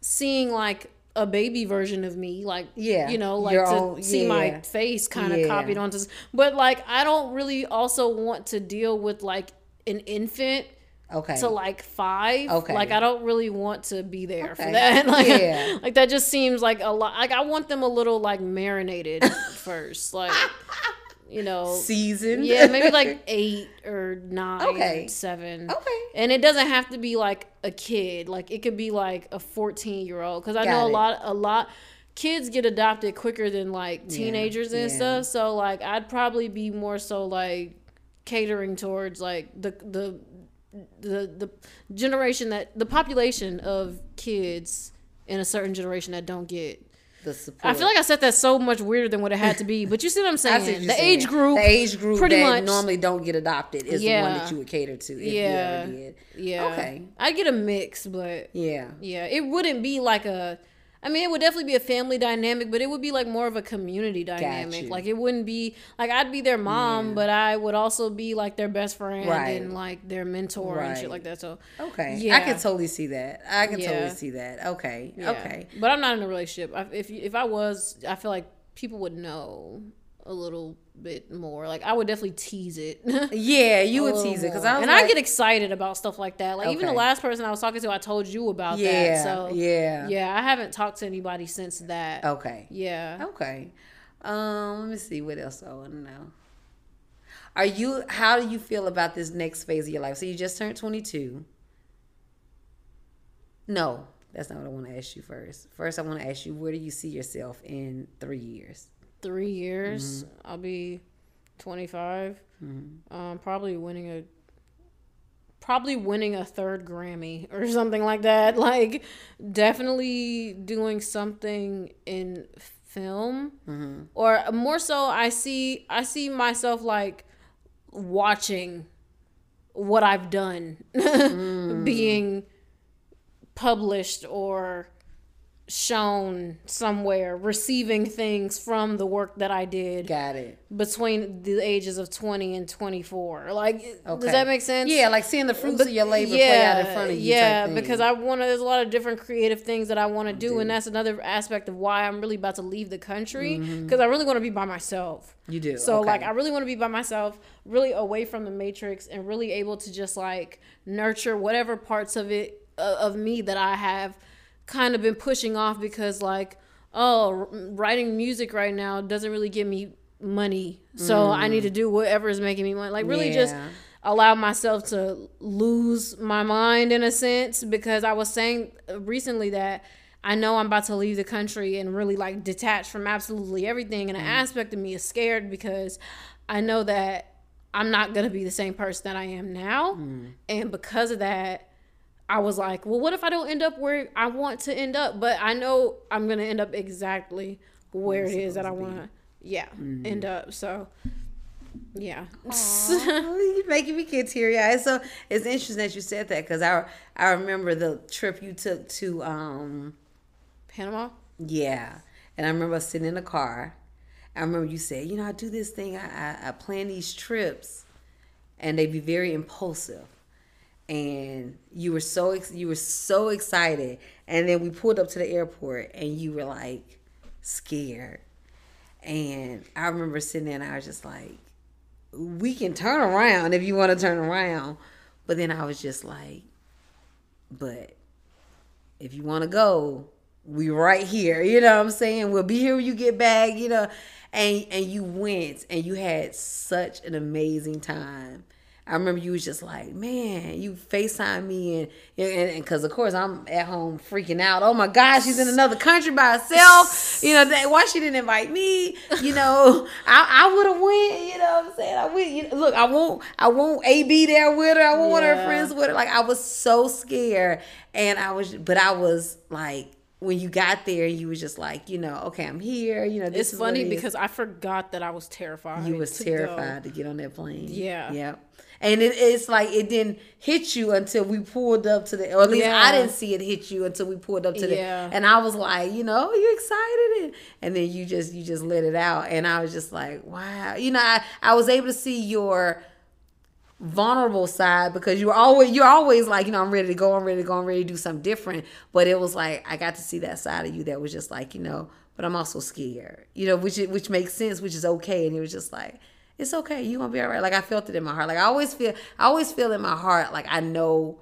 seeing like a baby version of me, like Yeah, you know, like your to own- see my face kind of Yeah. copied onto. But like I don't really also want to deal with like an infant okay to like five. Okay. Like I don't really want to be there for that. Like, Yeah. like that just seems like a lot. Like I want them a little like marinated first. Like you know, seasoned. yeah, maybe like eight or nine, Okay. seven. Okay. And it doesn't have to be like a kid. Like it could be like a fourteen year old. Because I Got know a lot, a lot. Kids get adopted quicker than like teenagers and yeah. stuff. So like I'd probably be more so like catering towards like the the the the generation that the population of kids in a certain generation that don't get the support. I feel like I said that so much weirder than what it had to be, but you see what I'm saying? the saying. age group, the age group pretty that much. normally don't get adopted is the one that you would cater to. If Yeah. you ever did. yeah. Okay. I get a mix, but Yeah. yeah, it wouldn't be like a. I mean, it would definitely be a family dynamic, but it would be like more of a community dynamic. Like it wouldn't be like I'd be their mom, Yeah. but I would also be like their best friend Right. and like their mentor and shit like that. So Okay. yeah, I can totally see that. I can Yeah. totally see that. Okay. Okay. but I'm not in a relationship. If if I was, I feel like people would know a little bit more. Like I would definitely tease it. Yeah, you would tease it because. I and like, I get excited about stuff like that. Like even the last person I was talking to, I told you about yeah, that. So yeah, yeah, I haven't talked to anybody since that. Okay. Yeah. Okay. Um, let me see what else I want to know. Are you? How do you feel about this next phase of your life? So you just turned twenty two. No, that's not what I want to ask you first. First, I want to ask you where do you see yourself in three years? Three years, Mm-hmm. I'll be 25. Um, probably winning a. Probably winning a third Grammy or something like that. Like, definitely doing something in film, Mm-hmm. or more so. I see. I see myself like watching what I've done Mm. being published or shown somewhere, receiving things from the work that I did Got it. between the ages of 20 and 24. Like, Okay. does that make sense? Yeah, like seeing the fruits of your labor play out in front of you. Yeah, because I want to. There's a lot of different creative things that I want to do, and that's another aspect of why I'm really about to leave the country because I really want to be by myself. you do. So Mm-hmm. okay. like I really want to be by myself, really away from the matrix and really able to just like nurture whatever parts of it uh, of me that I have kind of been pushing off because like oh writing music right now doesn't really give me money. So I need to do whatever is making me money. Like really just Mm. Allow myself to lose my mind in a sense because I was saying recently that I know I'm about to leave the country and really like detach from absolutely everything. And an aspect of me is scared because I know that I'm not going to be the same person that I am now. And because of that, I was like, well, what if I don't end up where I want to end up? But I know I'm going to end up exactly where it is that I want to, yeah, end up. So, yeah. You're making me get teary eyed. So it's interesting that you said that because I I remember the trip you took to um Panama? yeah, and I remember sitting in the car. I remember you said, you know, I do this thing. I I, I plan these trips, and they be very impulsive. And you were so ex- you were so excited, and then we pulled up to the airport, and you were like scared. And I remember sitting there, and I was just like, we can turn around if you want to turn around. But then I was just like, but if you want to go, we right here. You know what I'm saying? We'll be here when you get back, you know. And and you went and you had such an amazing time. I remember you was just like, man, you FaceTime me and and because of course I'm at home freaking out. Oh my gosh, she's in another country by herself. You know, that, why she didn't invite me? You know, I, I would have went. You know what I'm saying? I would. You know, look, I won't. I won't a be there with her. I won't want her friends with her. Like I was so scared, and I was, but I was like. When you got there, you was just like, you know, okay, I'm here. You know, this It's is funny it because I forgot that I was terrified. You was to go. terrified to get on that plane. Yeah. yeah. And it, it's like it didn't hit you until we pulled up to the, or at least I didn't see it hit you until we pulled up to Yeah. the, and I was like, you know, you excited, and, and then you just you just let it out, and I was just like, wow, you know, I I was able to see your vulnerable side because you were always you're always like you know I'm ready to go I'm ready to go I'm ready to do something different. But it was like I got to see that side of you that was just like you know but I'm also scared you know which which makes sense which is okay. And it was just like it's okay. You gonna be all right. Like I felt it in my heart. Like I always feel I always feel in my heart like I know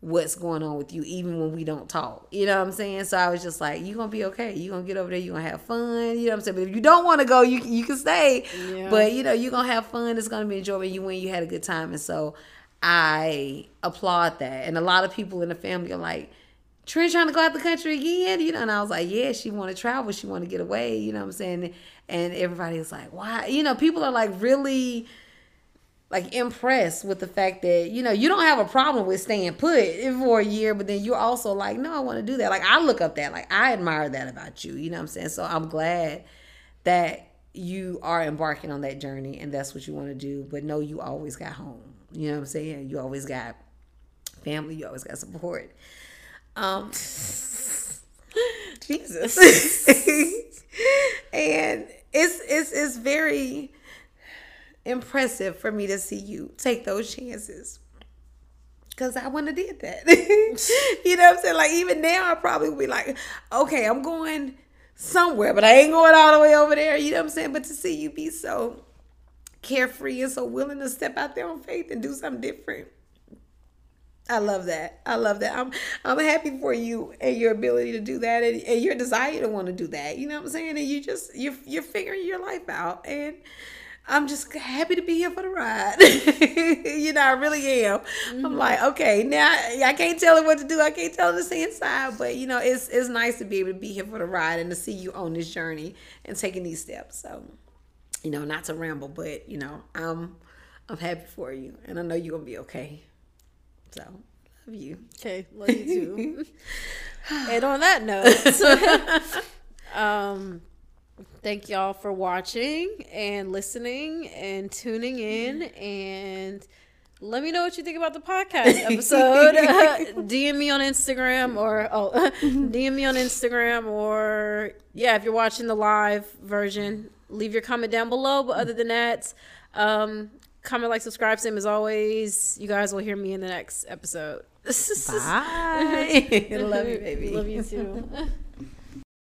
what's going on with you even when we don't talk. You know what I'm saying? So I was just like, you gonna be okay. you gonna get over there, you gonna have fun. You know what I'm saying? But if you don't wanna go, you you can stay. Yeah. But you know, you're gonna have fun. It's gonna be enjoyable. You when you had a good time. And so I applaud that. And a lot of people in the family are like, Trent trying to go out the country again, you know, and I was like, yeah, she want to travel, she want to get away, you know what I'm saying? And everybody was like, why? You know, people are like really like impressed with the fact that you know you don't have a problem with staying put for a year but then you're also like no i want to do that. Like i look up that like i admire that about you you know what i'm saying? So i'm glad that you are embarking on that journey and that's what you want to do but no you always got home you know what i'm saying? You always got family you always got support. Um jesus. And it's it's it's very impressive for me to see you take those chances. Cause I wouldn't have did that. you know what I'm saying? Like even now I probably would be like, okay, I'm going somewhere, but I ain't going all the way over there. You know what I'm saying? But to see you be so carefree and so willing to step out there on faith and do something different. I love that. I love that. I'm I'm happy for you and your ability to do that and, and your desire to want to do that. You know what I'm saying? And you just you're you're figuring your life out and I'm just happy to be here for the ride. you know, I really am. Mm-hmm. I'm like, okay, now I can't tell her what to do. I can't tell her to stay inside, but you know, it's it's nice to be able to be here for the ride and to see you on this journey and taking these steps. So, you know, not to ramble, but you know, I'm I'm happy for you, and I know you're gonna be okay. So, love you. Okay, love you too. and on that note, um thank y'all for watching and listening and tuning in and let me know what you think about the podcast episode. uh, DM me on Instagram or oh, DM me on Instagram or yeah, if you're watching the live version, leave your comment down below. But other than that, um, comment, like, subscribe, same as always. You guys will hear me in the next episode. Bye. Love you, baby. Love you too.